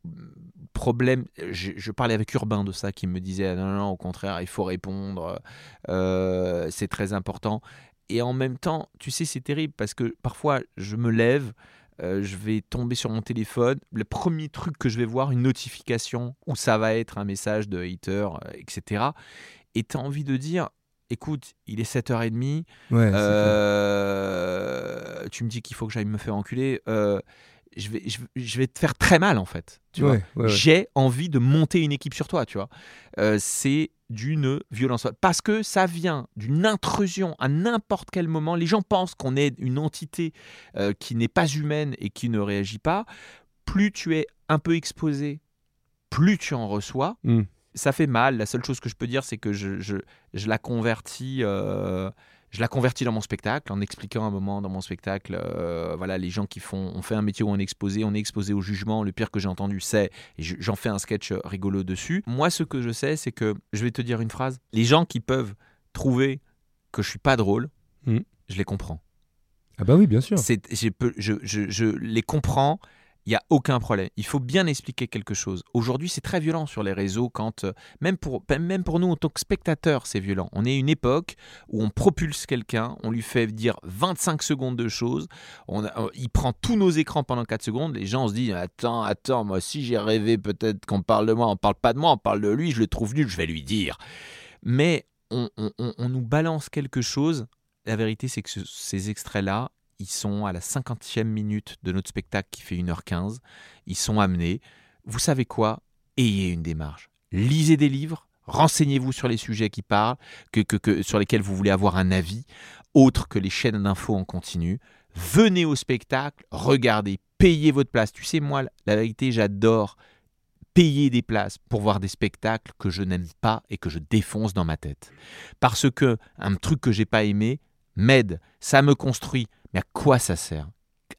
problème, je, parlais avec Urbain de ça, qui me disait ah non, non, au contraire, il faut répondre, c'est très important. Et en même temps, tu sais, c'est terrible parce que parfois, je me lève, euh, je vais tomber sur mon téléphone, le premier truc que je vais voir, une notification où ça va être un message de hater, euh, etc. Et tu as envie de dire, écoute, il est 7h30, Ouais, euh, tu me dis qu'il faut que j'aille me faire enculer, euh, je, vais, je, je vais te faire très mal en fait. Tu vois Ouais, ouais, ouais. j'ai envie de monter une équipe sur toi, tu vois. Euh, c'est d'une violence. Parce que ça vient d'une intrusion à n'importe quel moment. Les gens pensent qu'on est une entité euh, qui n'est pas humaine et qui ne réagit pas. Plus tu es un peu exposé, plus tu en reçois. Mm. Ça fait mal. La seule chose que je peux dire, c'est que je, je, je la convertis. euh, je la convertis dans mon spectacle en expliquant un moment dans mon spectacle, euh, voilà, les gens qui font, on fait un métier où on est exposé, on est exposé au jugement. Le pire que j'ai entendu, c'est, et je- j'en fais un sketch rigolo dessus. Moi, ce que je sais, c'est que je vais te dire une phrase. Les gens qui peuvent trouver que je suis pas drôle, Mm. je les comprends. Ah bah oui, bien sûr. Je, je- je les comprends il n'y a aucun problème. Il faut bien expliquer quelque chose. Aujourd'hui, c'est très violent sur les réseaux quand, euh, même pour, même pour nous en tant que spectateurs, c'est violent. On est une époque où on propulse quelqu'un, on lui fait dire 25 secondes de choses, on euh, il prend tous nos écrans pendant 4 secondes, les gens se disent Attends, attends, moi si j'ai rêvé peut-être qu'on parle de moi, on parle pas de moi, on parle de lui, je le trouve nul, je vais lui dire. Mais on, nous balance quelque chose. La vérité, c'est que ce- ces extraits-là, ils sont à la 50e minute de notre spectacle qui fait 1h15. Ils sont amenés. Vous savez quoi? Ayez une démarche. Lisez des livres, renseignez-vous sur les sujets qui parlent, sur lesquels vous voulez avoir un avis, autre que les chaînes d'infos en continu. Venez au spectacle, regardez, payez votre place. Tu sais, moi, la vérité, j'adore payer des places pour voir des spectacles que je n'aime pas et que je défonce dans ma tête. Parce que un truc que j'ai pas aimé m'aide, ça me construit. Mais à quoi ça sert?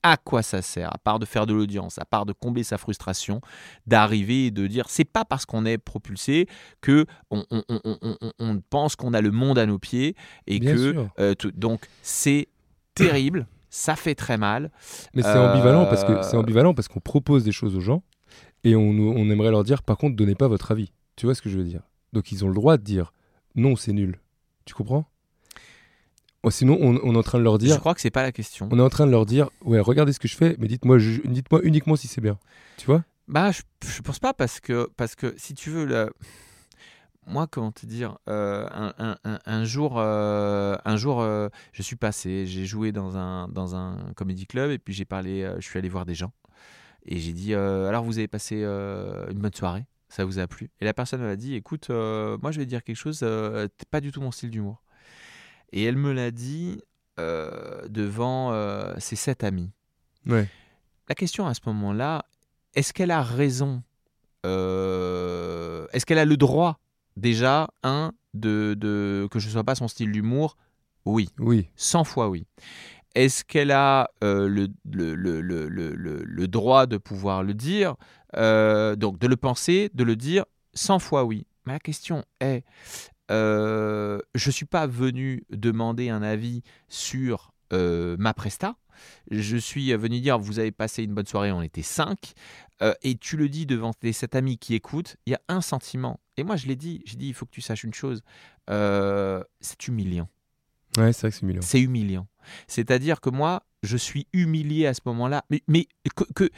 À quoi ça sert? À part de faire de l'audience, à part de combler sa frustration, d'arriver et de dire c'est pas parce qu'on est propulsé que on, on- on- on- on- on pense qu'on a le monde à nos pieds et Bien que euh, tout- donc c'est terrible, ça fait très mal. Mais c'est Euh, ambivalent parce que c'est ambivalent parce qu'on propose des choses aux gens et on, aimerait leur dire par contre donnez pas votre avis. Tu vois ce que je veux dire? Donc ils ont le droit de dire non c'est nul. Tu comprends? Sinon on, on est en train de leur Je dire crois que c'est pas la question. on est en train de leur dire ouais regardez ce que je fais mais dites-moi dites-moi uniquement si c'est bien. Tu vois? Bah, je, je pense pas parce que, parce que si tu veux, le... moi, comment te dire, euh, un, un- un- un jour, euh, un jour euh, je suis passé, j'ai joué dans un, dans un comédie club et puis j'ai parlé, je suis allé voir des gens et j'ai dit, alors vous avez passé une bonne soirée, ça vous a plu? Et la personne m'a dit, écoute, moi je vais dire quelque chose, pas du tout mon style d'humour. Et elle me l'a dit euh, devant euh, ses sept amis. Ouais. La question à ce moment-là, est-ce qu'elle a raison euh, Est-ce qu'elle a le droit, déjà, un, de, de- que je ne sois pas son style d'humour? Oui, Oui. 100 fois oui. Est-ce qu'elle a euh, le, le, le, le, droit de pouvoir le dire Euh, Donc, de le penser, de le dire? 100 fois oui. Mais la question est, euh, je ne suis pas venu demander un avis sur euh, ma presta. Je suis venu dire, vous avez passé une bonne soirée, on était cinq, euh, et tu le dis devant tes sept amis qui écoutent, il y a un sentiment. Et moi, je l'ai dit, j'ai dit, il faut que tu saches une chose, c'est humiliant. Ouais c'est vrai que c'est humiliant. C'est-à-dire que moi, je suis humilié à ce moment-là, mais, mais que, que-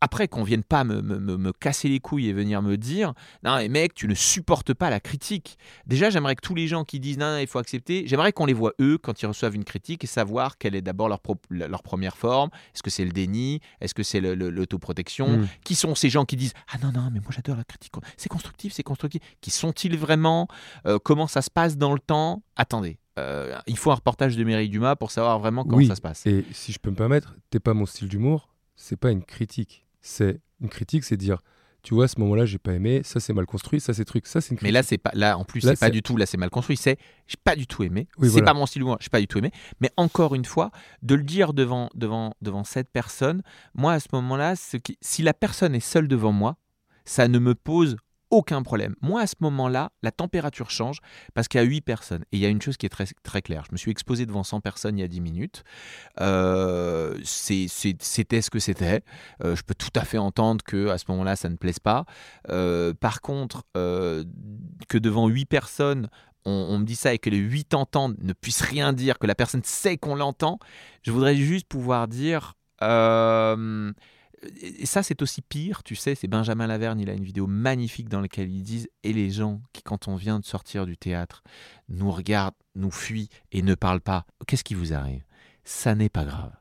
après qu'on vienne pas me, me- me- casser les couilles et venir me dire non mais mec tu ne supportes pas la critique. Déjà j'aimerais que tous les gens qui disent non, non, il faut accepter j'aimerais qu'on les voit eux quand ils reçoivent une critique et savoir quelle est d'abord leur, pro- leur première forme. Est-ce que c'est le déni? Est-ce que c'est l'autoprotection? Mm. qui sont ces gens qui disent ah non non mais moi j'adore la critique. C'est constructif c'est constructif. Qui sont-ils vraiment? Euh, comment ça se passe dans le temps? Attendez euh, il faut un reportage de Mireille Dumas pour savoir vraiment comment Oui. ça se passe. Et si je peux me permettre, t'es pas mon style d'humour, c'est pas une critique. C'est une critique, c'est dire, tu vois, à ce moment-là, j'ai pas aimé, ça c'est mal construit, ça c'est truc, ça c'est une critique. mais là c'est pas là en plus c'est pas du tout là c'est mal construit c'est j'ai pas du tout aimé Oui, c'est voilà. pas mon style j'ai pas du tout aimé mais encore une fois de le dire devant devant devant cette personne moi à ce moment-là ce qui- si la personne est seule devant moi ça ne me pose aucun problème. Moi, à ce moment-là, la température change parce qu'il y a 8 personnes. Et il y a une chose qui est très, très claire. Je me suis exposé devant 100 personnes il y a 10 minutes. Euh, c'était ce que c'était. Euh, je peux tout à fait entendre que à ce moment-là, ça ne plaise pas. Euh, par contre, que devant 8 personnes, on, on me dit ça et que les 8 entendent, ne puissent rien dire, que la personne sait qu'on l'entend, je voudrais juste pouvoir dire... et ça, c'est aussi pire, tu sais, c'est Benjamin Laverne, il a une vidéo magnifique dans laquelle ils disent Et les gens qui, quand on vient de sortir du théâtre, nous regardent, nous fuient et ne parlent pas, qu'est-ce qui vous arrive? Ça n'est pas grave.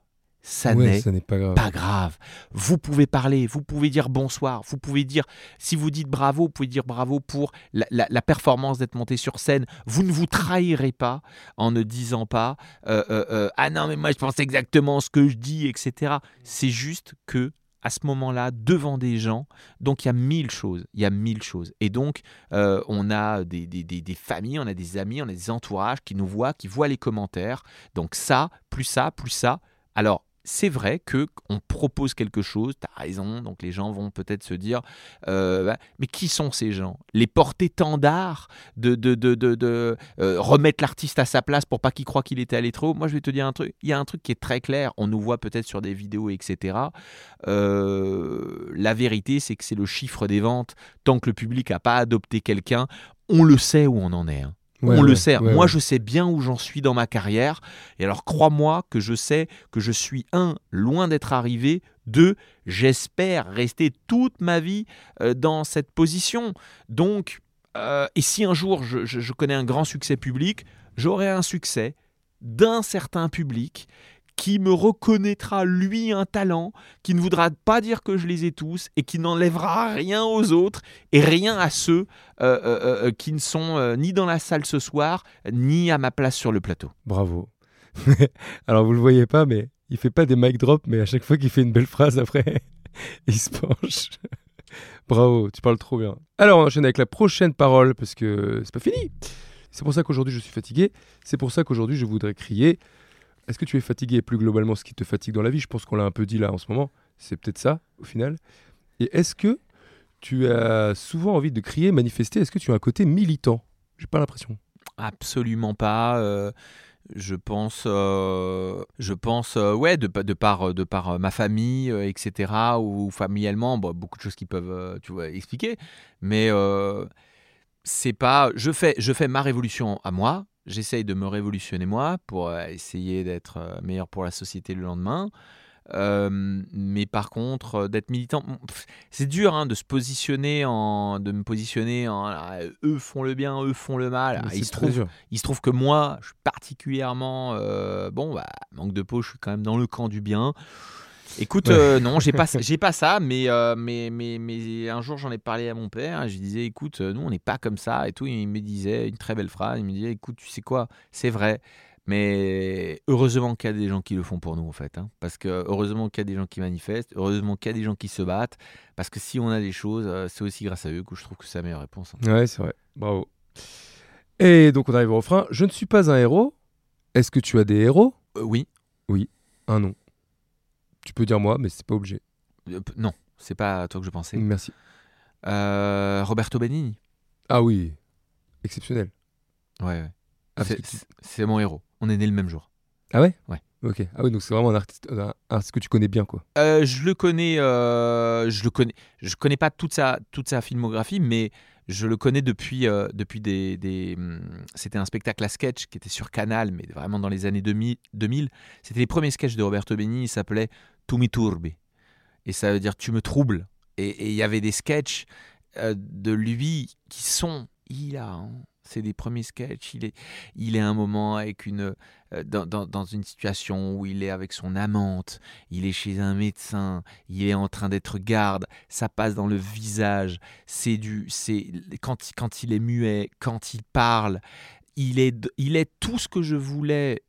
Ça ouais, n'est pas grave. pas grave. Vous pouvez parler, vous pouvez dire bonsoir, vous pouvez dire, si vous dites bravo, vous pouvez dire bravo pour la, la- la performance d'être monté sur scène. Vous ne vous trahirez pas en ne disant pas euh, euh, euh, ah non mais moi je pense exactement ce que je dis, etc. C'est juste que à ce moment-là, devant des gens, donc il y a mille choses, il y a mille choses. Et donc, euh, on a des, des- des- des familles, on a des amis, on a des entourages qui nous voient, qui voient les commentaires. Donc ça, plus ça, plus ça. Alors, c'est vrai que on propose quelque chose, tu as raison, donc les gens vont peut-être se dire, euh, bah, mais qui sont ces gens? Les porte-étendards de, de, de, de, de, euh, remettre l'artiste à sa place pour pas qu'il croie qu'il était allé trop haut? Moi, je vais te dire un truc, il y a un truc qui est très clair, on nous voit peut-être sur des vidéos, etc. Euh, la vérité, c'est que c'est le chiffre des ventes. Tant que le public n'a pas adopté quelqu'un, on le sait où on en est. hein. Ouais, on ouais, le sait. ouais, Moi, je sais bien où j'en suis dans ma carrière. Et alors, crois-moi que je sais que je suis, un, loin d'être arrivé. Deux, j'espère rester toute ma vie euh, dans cette position. Donc, euh, et si un jour je, je- je connais un grand succès public, j'aurai un succès d'un certain public qui me reconnaîtra lui un talent, qui ne voudra pas dire que je les ai tous et qui n'enlèvera rien aux autres et rien à ceux euh, euh, euh, qui ne sont ni dans la salle ce soir, ni à ma place sur le plateau. Bravo. Alors vous le voyez pas, mais il fait pas des mic drops, mais à chaque fois qu'il fait une belle phrase après, il se penche. Bravo, tu parles trop bien. Alors on enchaîne avec la prochaine parole parce que c'est pas fini. C'est pour ça qu'aujourd'hui je suis fatigué. C'est pour ça qu'aujourd'hui je voudrais crier. Est-ce que tu es fatigué plus globalement ce qui te fatigue dans la vie? Je pense qu'on l'a un peu dit là en ce moment. C'est peut-être ça au final. Et est-ce que tu as souvent envie de crier, manifester? Est-ce que tu as un côté militant? J'ai pas l'impression. Absolument pas. euh, je pense, euh, je pense, euh, ouais, de, pa- de par, de par ma famille, etc., ou familialement, bon, beaucoup de choses qui peuvent, expliquer. Mais c'est pas, je fais, je fais ma révolution à moi. J'essaye de me révolutionner moi pour euh, essayer d'être euh, meilleur pour la société le lendemain. Euh, mais par contre, euh, d'être militant, c'est dur hein, de se positionner en, de me positionner en, eux font le bien, eux font le mal. Ah, il se trouve dur. il se trouve que moi, je suis particulièrement. euh, bon, bah, manque de peau, je suis quand même dans le camp du bien. Écoute, Ouais. euh, non, j'ai pas, j'ai pas ça, mais, euh, mais, mais, mais un jour j'en ai parlé à mon père. Je lui disais, écoute, euh, nous on n'est pas comme ça et tout. Il me disait une très belle phrase. Il me disait, écoute, tu sais quoi, c'est vrai. Mais heureusement qu'il y a des gens qui le font pour nous en fait, hein. parce que heureusement qu'il y a des gens qui manifestent, heureusement qu'il y a des gens qui se battent, parce que si on a des choses, c'est aussi grâce à eux que je trouve que c'est la meilleure réponse. hein. Ouais, c'est vrai. Bravo. Et donc on arrive au refrain. Je ne suis pas un héros. Est-ce que tu as des héros? Euh, oui, Un nom. Tu peux dire moi, mais c'est pas obligé. Euh, p- non, c'est pas à toi que je pensais. Merci. Euh, Roberto Benigni. Ah oui, exceptionnel. Ouais, ouais. Ah, C'est- tu- c'est mon héros. On est né le même jour. Ah ouais? Ouais. Ok. Ah oui, donc c'est vraiment un artiste, un artiste que tu connais bien, quoi. Euh, je le connais, je le connais. Je connais pas toute sa toute sa filmographie, mais je le connais depuis euh, depuis des, hum, C'était un spectacle à sketch qui était sur Canal, mais vraiment dans les années 2000. 2000. C'était les premiers sketchs de Roberto Benigni. Il s'appelait Tu mi turbi, et ça veut dire tu me troubles. Et et il y avait des sketchs euh, de lui qui sont hilarants. C'est des premiers sketchs. Il est, il est à un moment avec une, euh, dans, dans- dans une situation où il est avec son amante, il est chez un médecin, il est en train d'être garde, ça passe dans le visage, c'est du, c'est quand, il- quand il est muet, quand il parle, il est, il est tout ce que je voulais.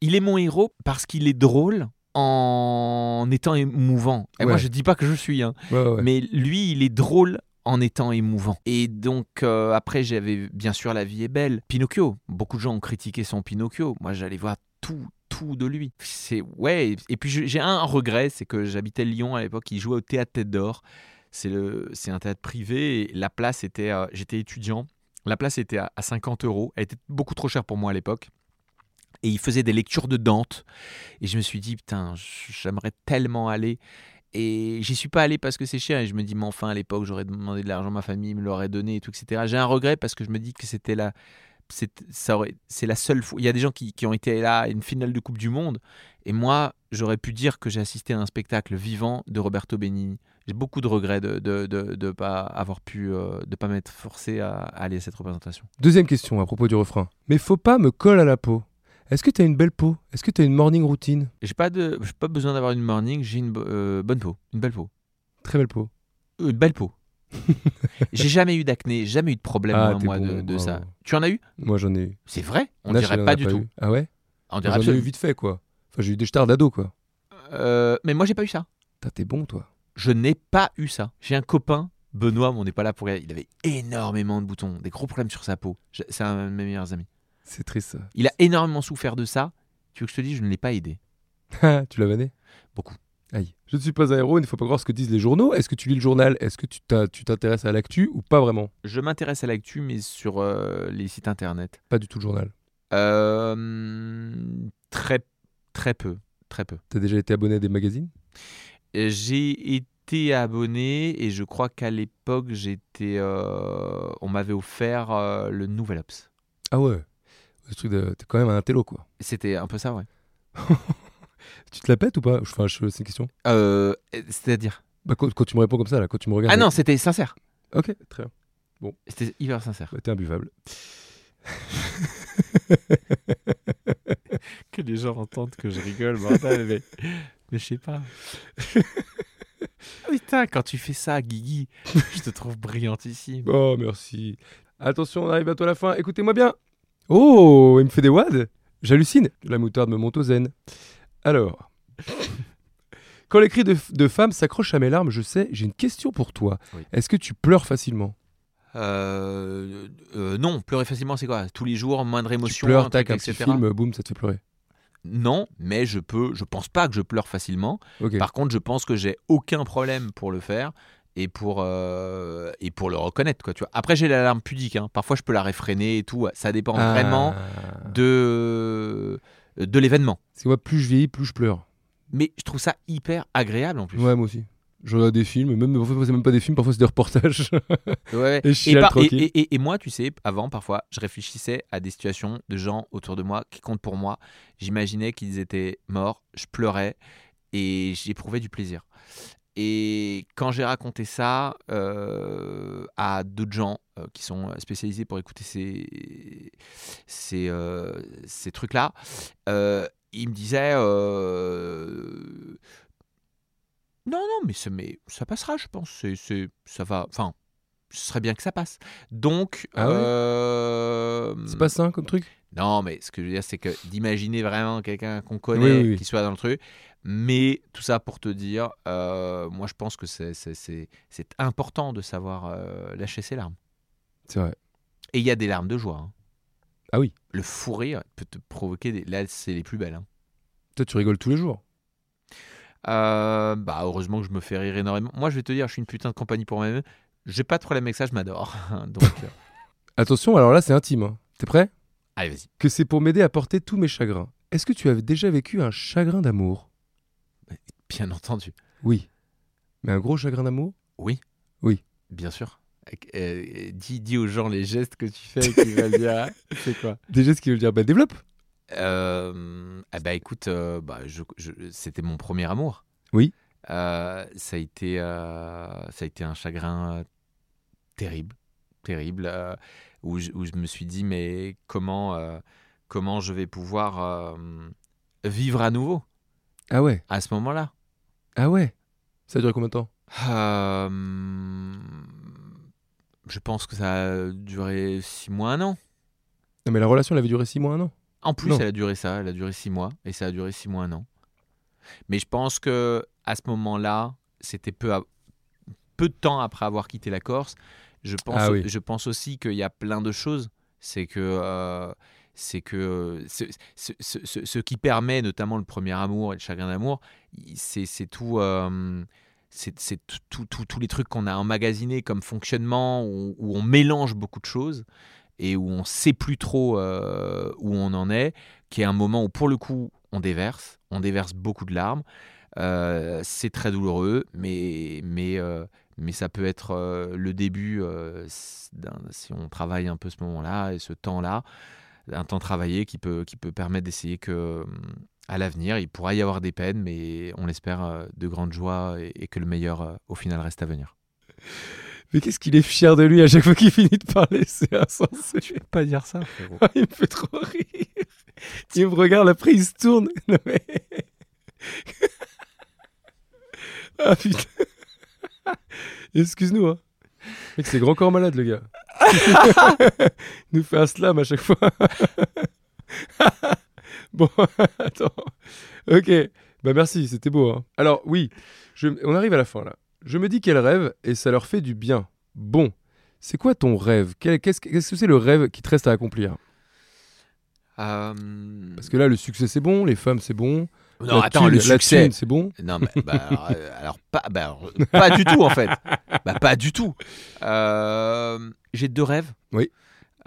Il est mon héros parce qu'il est drôle en étant émouvant. Et moi, je dis pas que je suis, hein, Ouais, ouais, ouais. mais lui, il est drôle en étant émouvant. Et donc, euh, après, j'avais bien sûr La vie est belle. Pinocchio. Beaucoup de gens ont critiqué son Pinocchio. Moi, j'allais voir tout, tout de lui. C'est ouais. Et puis, j'ai un regret, c'est que j'habitais Lyon à l'époque. Il jouait au théâtre Tête d'Or. C'est le, c'est un théâtre privé. Et la place était, j'étais étudiant. La place était à, à 50 euros. Elle était beaucoup trop chère pour moi à l'époque. Et il faisait des lectures de Dante. Et je me suis dit, putain, j'aimerais tellement aller. Et j'y suis pas allé parce que c'est cher. Et je me dis, mais enfin, à l'époque, j'aurais demandé de l'argent, ma famille me l'aurait donné et tout, etc. J'ai un regret parce que je me dis que c'était la. C'est ça c'est la seule fois. Il y a des gens qui, ont été là à une finale de Coupe du Monde. Et moi, j'aurais pu dire que j'ai assisté à un spectacle vivant de Roberto Benigni. J'ai beaucoup de regrets de ne de, de, de pas avoir pu. euh, de pas m'être forcé à, à aller à cette représentation. Deuxième question à propos du refrain. Mais faut pas me coller à la peau. Est-ce que tu as une belle peau? Est-ce que tu as une morning routine? J'ai pas, de, pas besoin d'avoir une morning, j'ai une euh, bonne peau. Une belle peau. Très belle peau. Euh, Une belle peau. j'ai jamais eu d'acné, jamais eu de problème Ah, moi, t'es moi, bon, de, ça. Tu en as eu? Moi j'en ai eu. C'est vrai? On Là, dirait pas ai du tout. Ah ouais? On dirait J'en ai eu vite fait quoi. Enfin j'ai eu des stars d'ado quoi. Euh, mais moi j'ai pas eu ça. T'es bon toi. Je n'ai pas eu ça. J'ai un copain, Benoît, mais on n'est pas là pour. Il avait énormément de boutons, des gros problèmes sur sa peau. C'est un de mes meilleurs amis. C'est triste ça. Il a énormément souffert de ça. Tu veux que je te dise, je ne l'ai pas aidé. Tu l'as vanné Beaucoup. Aïe. Je ne suis pas un héros, il ne faut pas croire ce que disent les journaux. Est-ce que tu lis le journal? Est-ce que tu t'intéresses à l'actu ou pas vraiment? Je m'intéresse à l'actu, mais sur euh, les sites internet. Pas du tout le journal. Euh, très, très peu. Très peu. T'as déjà été abonné à des magazines? Euh, J'ai été abonné et je crois qu'à l'époque, j'étais, euh, on m'avait offert le Nouvel Ops. Ah ouais? Ce truc de... T'es quand même un télo, quoi. C'était un peu ça, ouais. Tu te la pètes ou pas? Enfin, je... c'est une question. Euh, C'est-à-dire? Bah, quand, quand tu me réponds comme ça, là, quand tu me regardes. Ah non, c'était sincère. Ok, très bien. C'était hyper sincère. Ouais, T'es imbuvable. Que les gens entendent que je rigole, bordel, mais, mais je sais pas. Putain, quand tu fais ça, Guigui, je te trouve brillantissime. Oh, merci. Attention, on arrive bientôt à la fin. Écoutez-moi bien. Oh, il me fait des wads J'hallucine. La moutarde me monte aux zen. Alors. Quand les cris de, de femmes s'accrochent à mes larmes, je sais, j'ai une question pour toi. Oui. Est-ce que tu pleures facilement? Euh, euh, non, pleurer facilement, c'est quoi? Tous les jours, moindre Tu émotion, pleures, un tac, un petit film, boum, ça te fait pleurer. Non, mais je peux. Je pense pas que je pleure facilement. Par contre, je pense que j'ai aucun problème pour le faire et pour euh, et pour le reconnaître, quoi. Tu vois. Après, j'ai l'alarme pudique. hein. Parfois, je peux la réfréner et tout. Ça dépend Ah. vraiment de de l'événement. Que moi, plus je vieillis, plus je pleure. Mais je trouve ça hyper agréable en plus. Ouais, moi aussi. Je regarde des films, même parfois c'est même pas des films, parfois c'est des reportages. Ouais. Et je chiale par- tranquille. et- et- et moi, tu sais, avant, parfois, je réfléchissais à des situations de gens autour de moi qui comptent pour moi. J'imaginais qu'ils étaient morts, je pleurais et j'éprouvais du plaisir. Et quand j'ai raconté ça euh, à d'autres gens euh, qui sont spécialisés pour écouter ces, ces, euh, ces trucs-là, euh, ils me disaient euh, Non, non, mais, ça- mais ça passera, je pense. Ça va. Enfin, ce serait bien que ça passe. Donc. Ah ouais? euh, c'est pas ça comme truc? Non, mais ce que je veux dire, c'est que d'imaginer vraiment quelqu'un qu'on connaît, Oui, oui, oui. qui soit dans le truc. Mais tout ça pour te dire, euh, moi je pense que c'est, important de savoir euh, lâcher ses larmes. C'est vrai. Et il y a des larmes de joie. hein. Ah oui. Le fou rire peut te provoquer des... Là, c'est les plus belles. hein. Toi, tu rigoles tous les jours. Euh, bah, heureusement que je me fais rire énormément. Moi, je vais te dire, je suis une putain de compagnie pour moi-même. J'ai pas de problème avec ça, je m'adore. Donc, Attention, alors là, c'est intime. hein. T'es prêt? Allez, vas-y. Que c'est pour m'aider à porter tous mes chagrins. Est-ce que tu avais déjà vécu un chagrin d'amour? Bien entendu. Oui. Mais un gros chagrin d'amour? Bien sûr. Euh, dis, dis aux gens les gestes que tu fais et qu'ils veulent dire. C'est quoi? Déjà, ce qui veut dire, bah développe. Euh, ah bah écoute, euh, bah, je- je- c'était mon premier amour. Oui. Euh, ça a été, euh, ça a été un chagrin terrible, terrible, euh, où, je, où je me suis dit mais comment, euh, comment je vais pouvoir euh, vivre à nouveau Ah ouais. à ce moment-là? Ah ouais. Ça a duré combien de temps? Euh, je pense que ça a duré six mois, un an. Non, mais la relation, elle avait duré 6 mois, un an? En plus, Non. elle a duré ça, elle a duré six mois, et ça a duré six mois, un an. Mais je pense que à ce moment-là, c'était peu, à- peu de temps après avoir quitté la Corse. Je pense, Ah oui. je pense aussi qu'il y a plein de choses. C'est que, euh, c'est que ce, ce- ce- ce- ce qui permet, notamment le premier amour et le chagrin d'amour, c'est tout. euh, c'est tous les trucs qu'on a emmagasinés comme fonctionnement, où, où on mélange beaucoup de choses et où on sait plus trop euh, où on en est, qui est un moment où pour le coup on déverse, on déverse beaucoup de larmes. Euh, c'est très douloureux, mais, mais, euh, mais ça peut être euh, le début, euh, si on travaille un peu ce moment-là et ce temps-là, un temps travaillé qui peut, qui peut permettre d'essayer que hum, à l'avenir, il pourra y avoir des peines, mais on l'espère euh, de grandes joies et, et que le meilleur euh, au final reste à venir. Mais qu'est-ce qu'il est fier de lui à chaque fois qu'il finit de parler C'est insensé. Tu peux pas dire ça, frérot. il me fait trop rire. Il me regarde, après il se tourne. Non mais... ah putain. Excuse-nous, hein. Mec, c'est grand corps malade, le gars. il nous fait un slam à chaque fois. bon, attends. Ok. Bah merci, c'était beau. hein. Alors oui, je- on arrive à la fin là. Je me dis qu'elle rêve et ça leur fait du bien. Bon, c'est quoi ton rêve? Quel- Qu'est-ce que qu'est-ce que c'est le rêve qui te reste à accomplir? Euh, Parce que là, le succès c'est bon, les femmes c'est bon, Non, La attends, thune, le succès. c'est bon. Non, mais bah, alors, alors, pas, bah, alors, pas du tout en fait. Bah, pas du tout. Euh, j'ai deux rêves. Oui.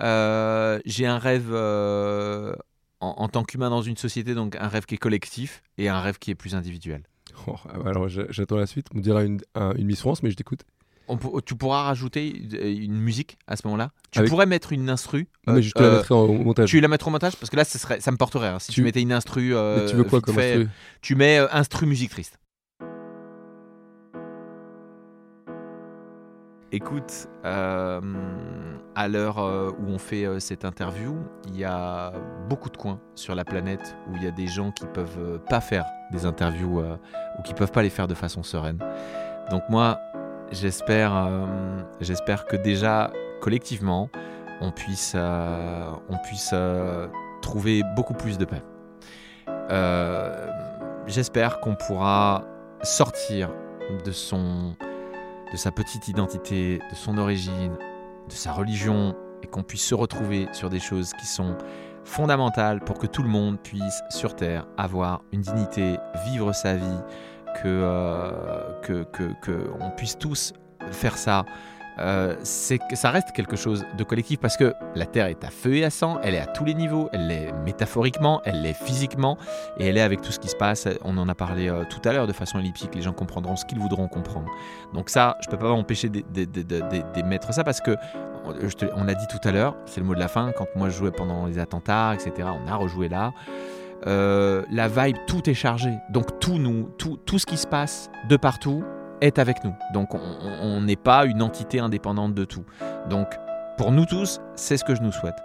Euh, j'ai un rêve euh, en, en tant qu'humain dans une société, donc un rêve qui est collectif et un rêve qui est plus individuel. Oh, alors j'a- j'attends la suite. On dira une, un- une Miss France, mais je t'écoute. On tu pourras rajouter une musique à ce moment-là. Tu Avec- pourrais mettre une instru. Mais je te la euh, mettrai en, au montage. tu la mettras au montage parce que là, ça, serait, ça me porterait. hein, si tu, Tu- mettais une instru. Mais euh, tu veux quoi comme fait, instru Tu mets euh, instru musique triste. Écoute, euh, à l'heure euh, où on fait euh, cette interview, il y a beaucoup de coins sur la planète où il y a des gens qui peuvent euh, pas faire des interviews euh, ou qui peuvent pas les faire de façon sereine. Donc moi, j'espère, euh, j'espère que déjà collectivement, on puisse, euh, on puisse euh, trouver beaucoup plus de paix. J'espère qu'on pourra sortir de son de sa petite identité, de son origine, de sa religion et qu'on puisse se retrouver sur des choses qui sont fondamentales pour que tout le monde puisse sur terre avoir une dignité, vivre sa vie, que euh, que, que, que on puisse tous faire ça. Euh, c'est que ça reste quelque chose de collectif parce que la Terre est à feu et à sang, elle est à tous les niveaux, elle l'est métaphoriquement, elle l'est physiquement, et elle est avec tout ce qui se passe. On en a parlé euh, tout à l'heure de façon elliptique, les gens comprendront ce qu'ils voudront comprendre. Donc ça, je peux pas m'empêcher d'émettre ça parce que, on l'a dit tout à l'heure, c'est le mot de la fin, quand moi je jouais pendant les attentats, etc., on a rejoué là. Euh, la vibe, tout est chargé. Donc tout nous, tout, tout ce qui se passe de partout est avec nous. Donc on- n'est pas une entité indépendante de tout. Donc pour nous tous, c'est ce que je nous souhaite.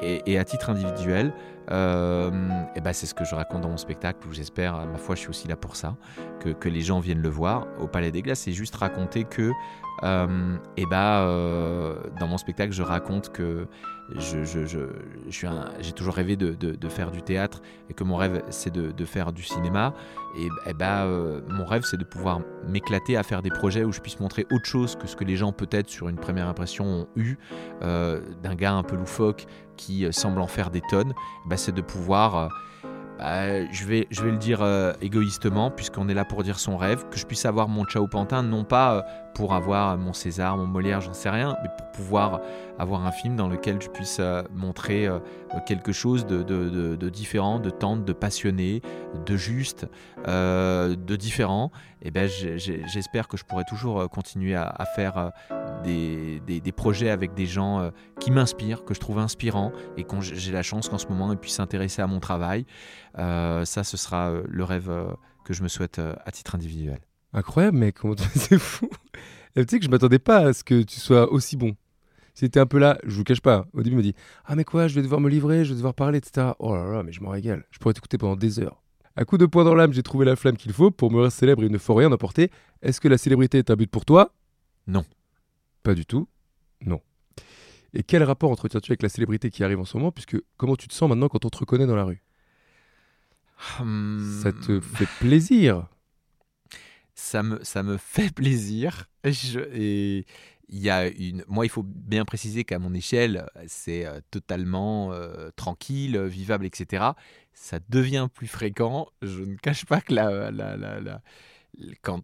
Et, et à titre individuel, euh, eh ben c'est ce que je raconte dans mon spectacle où j'espère, ma foi, je suis aussi là pour ça, que, que les gens viennent le voir au Palais des Glaces. C'est juste raconter que, euh, eh ben, euh, dans mon spectacle, je raconte que je, je, je, je j'ai toujours rêvé de, de- de faire du théâtre et que mon rêve, c'est de, de faire du cinéma. Et, eh ben, euh, mon rêve, c'est de pouvoir m'éclater à faire des projets où je puisse montrer autre chose que ce que les gens, peut-être, sur une première impression, ont eu d'un gars un peu loufoque qui semble en faire des tonnes. Bah, c'est de pouvoir, bah, je, vais, je vais le dire égoïstement, puisqu'on est là pour dire son rêve, que je puisse avoir mon Ciao Pantin, non pas pour avoir mon César, mon Molière, j'en sais rien, mais pour pouvoir avoir un film dans lequel je puisse euh, montrer euh, quelque chose de, différent, de tendre, de passionné, de juste, euh, de différent. Et ben, j'ai- j'ai- j'espère que je pourrai toujours continuer à, faire des, projets avec des gens qui m'inspirent, que je trouve inspirants et quand j'ai la chance qu'en ce moment ils puissent s'intéresser à mon travail. Ça, ce sera le rêve que je me souhaite à titre individuel. Incroyable, mec. comment C'est fou. Et tu sais que je m'attendais pas à ce que tu sois aussi bon. C'était un peu là, je vous cache pas. Au début, il me dit Ah, mais quoi, je vais devoir me livrer, je vais devoir parler, etc. Oh là là, mais je m'en régale. Je pourrais t'écouter pendant des heures. À coup de poing dans l'âme, j'ai trouvé la flamme qu'il faut. Pour me rendre célèbre, il ne faut rien emporter. Est-ce que la célébrité est un but pour toi? Non. Pas du tout. Non. Et quel rapport entretiens-tu avec la célébrité qui arrive en ce moment? Puisque comment tu te sens maintenant quand on te reconnaît dans la rue? Hum, Ça te fait plaisir ça me, ça me fait plaisir. Je- et il y a une, moi, il faut bien préciser qu'à mon échelle, c'est euh, totalement euh, tranquille, vivable, etc. Ça devient plus fréquent. Je ne cache pas que la, la, la- quand,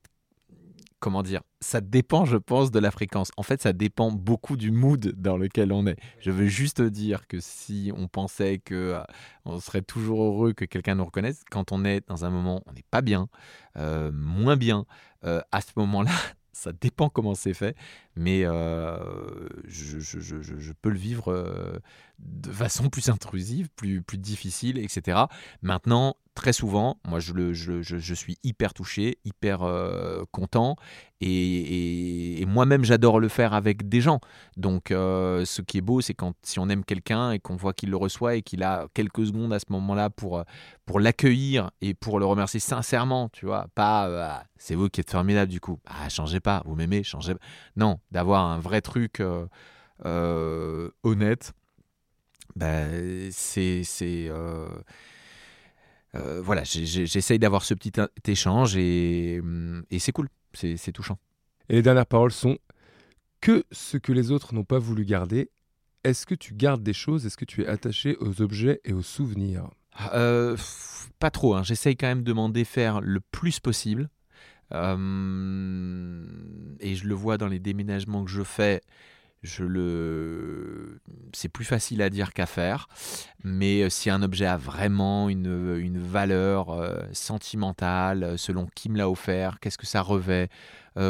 comment dire, ça dépend, je pense, de la fréquence. En fait, ça dépend beaucoup du mood dans lequel on est. Je veux juste dire que si on pensait que euh, on serait toujours heureux que quelqu'un nous reconnaisse, quand on est dans un moment, on n'est pas bien, euh, moins bien, euh, à ce moment-là, ça dépend comment c'est fait, mais euh, je, peux le vivre euh, de façon plus intrusive, plus, plus difficile, etc. Maintenant, très souvent, moi, je, je, je- je suis hyper touché, hyper euh, content, et, moi-même, j'adore le faire avec des gens. Donc, ce qui est beau, c'est quand si on aime quelqu'un et qu'on voit qu'il le reçoit et qu'il a quelques secondes à ce moment-là pour, pour l'accueillir et pour le remercier sincèrement, tu vois, pas Ah, c'est vous qui êtes formidable du coup, ah, changez pas, vous m'aimez, changez pas. Non, d'avoir un vrai truc euh, euh, honnête, bah, c'est. c'est euh, voilà, j'essaye d'avoir ce petit échange et, hum, et c'est cool, c'est touchant. Et les dernières paroles sont que ce que les autres n'ont pas voulu garder. Est-ce que tu gardes des choses Est-ce que tu es attaché aux objets et aux souvenirs? Euh, pff, pas trop. hein. J'essaye quand même de m'en défaire le plus possible. Euh, et je le vois dans les déménagements que je fais. Je le, c'est plus facile à dire qu'à faire. Mais euh, si un objet a vraiment une, une valeur euh, sentimentale, selon qui me l'a offert, qu'est-ce que ça revêt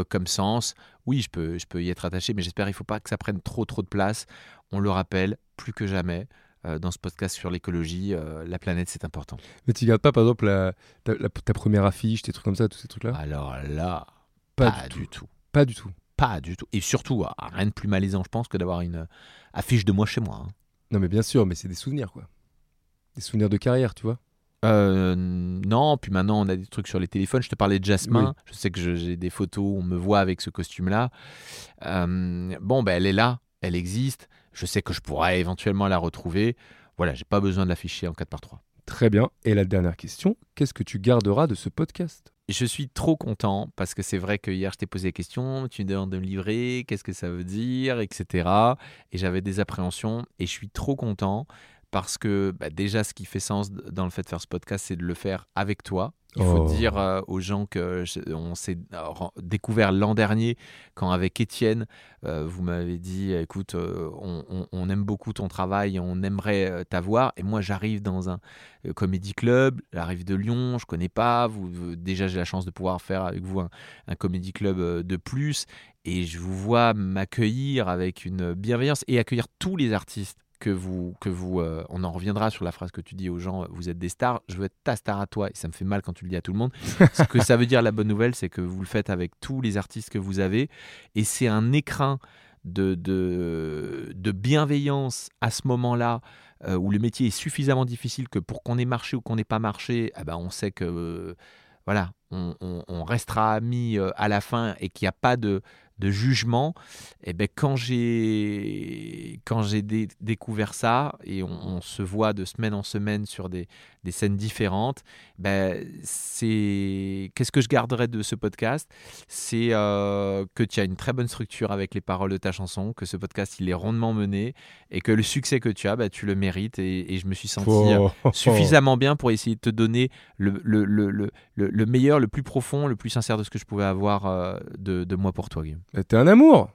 comme sens, oui, je peux, je peux y être attaché. Mais j'espère qu'il ne faut pas que ça prenne trop, trop de place. On le rappelle plus que jamais. Euh, Dans ce podcast sur l'écologie, euh, la planète c'est important. Mais tu gardes pas, par exemple, la- ta, la- ta première affiche, tes trucs comme ça, tous ces trucs-là? Alors là, Pas pas, du du tout. Pas du tout. Pas du tout. Et surtout, rien de plus malaisant, je pense, que d'avoir une euh, affiche de moi chez moi. hein. Non, mais bien sûr, mais c'est des souvenirs, quoi. Des souvenirs de carrière, tu vois. Euh, non, puis maintenant on a des trucs sur les téléphones. Je te parlais de Jasmin. Oui. Je sais que j'ai des photos où on me voit avec ce costume-là. Euh, bon, ben elle est là, elle existe. Je sais que je pourrais éventuellement la retrouver. Voilà, j'ai pas besoin de l'afficher en 4x3. Très bien. Et la dernière question, qu'est-ce que tu garderas de ce podcast? Je suis trop content parce que c'est vrai que hier je t'ai posé la question, tu me demandes de me livrer, qu'est-ce que ça veut dire, etc. Et j'avais des appréhensions et je suis trop content parce que bah, déjà ce qui fait sens dans le fait de faire ce podcast, c'est de le faire avec toi. Il faut Oh. dire euh, aux gens que je- on s'est euh, découvert l'an dernier quand avec Étienne, euh, vous m'avez dit, écoute, euh, on, on- on aime beaucoup ton travail, on aimerait t'avoir. Et moi j'arrive dans un comédie club, j'arrive de Lyon, je connais pas. Vous, vous- déjà, j'ai la chance de pouvoir faire avec vous un, un comédie club de plus, et je vous vois m'accueillir avec une bienveillance et accueillir tous les artistes que vous, que vous. euh, on en reviendra sur la phrase que tu dis aux gens. Vous êtes des stars. Je veux être ta star à toi, et ça me fait mal quand tu le dis à tout le monde. Ce que ça veut dire la bonne nouvelle, c'est que vous le faites avec tous les artistes que vous avez, et c'est un écrin de, de, bienveillance à ce moment-là euh, où le métier est suffisamment difficile que pour qu'on ait marché ou qu'on n'ait pas marché, eh ben on sait que euh, voilà, on, on- on restera amis à la fin et qu'il n'y a pas de, de jugement. Et ben quand j'ai quand j'ai dé- découvert ça et on, on se voit de semaine en semaine sur des, des scènes différentes, ben c'est qu'est-ce que je garderai de ce podcast? C'est euh, que tu as une très bonne structure avec les paroles de ta chanson, que ce podcast il est rondement mené et que le succès que tu as, bah, tu le mérites. Et, et je me suis senti euh, Oh. suffisamment bien pour essayer de te donner le, le, le, le, le- le meilleur, le plus profond, le plus sincère de ce que je pouvais avoir euh, de, de moi pour toi, Guillaume. Euh, T'es un amour,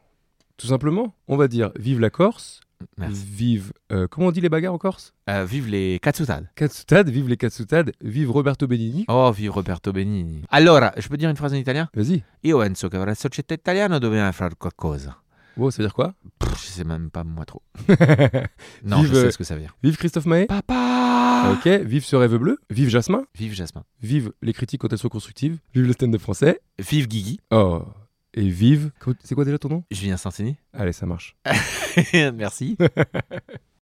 tout simplement. On va dire vive la Corse, Merci. vive. euh, comment on dit les bagarres en Corse? Euh, vive les Katsutad. Katsutad, vive les Katsutad, vive Roberto Benigni. Oh, vive Roberto Benigni. Allora, je peux dire une phrase en italien? Vas-y. Io penso che la società italiana doveva fare qualcosa. Wow, ça veut dire quoi? Pff, je sais même pas moi trop. Non, Vive, je sais ce que ça veut dire. Vive Christophe Maé. Papa Ok, vive ce rêve bleu. Vive Jasmin. Vive Jasmin. Vive les critiques quand elles sont constructives. Vive le stand de français. Vive Guigui. Oh. Et vive. C'est quoi déjà ton nom? Julien Santini. Allez, ça marche. Merci.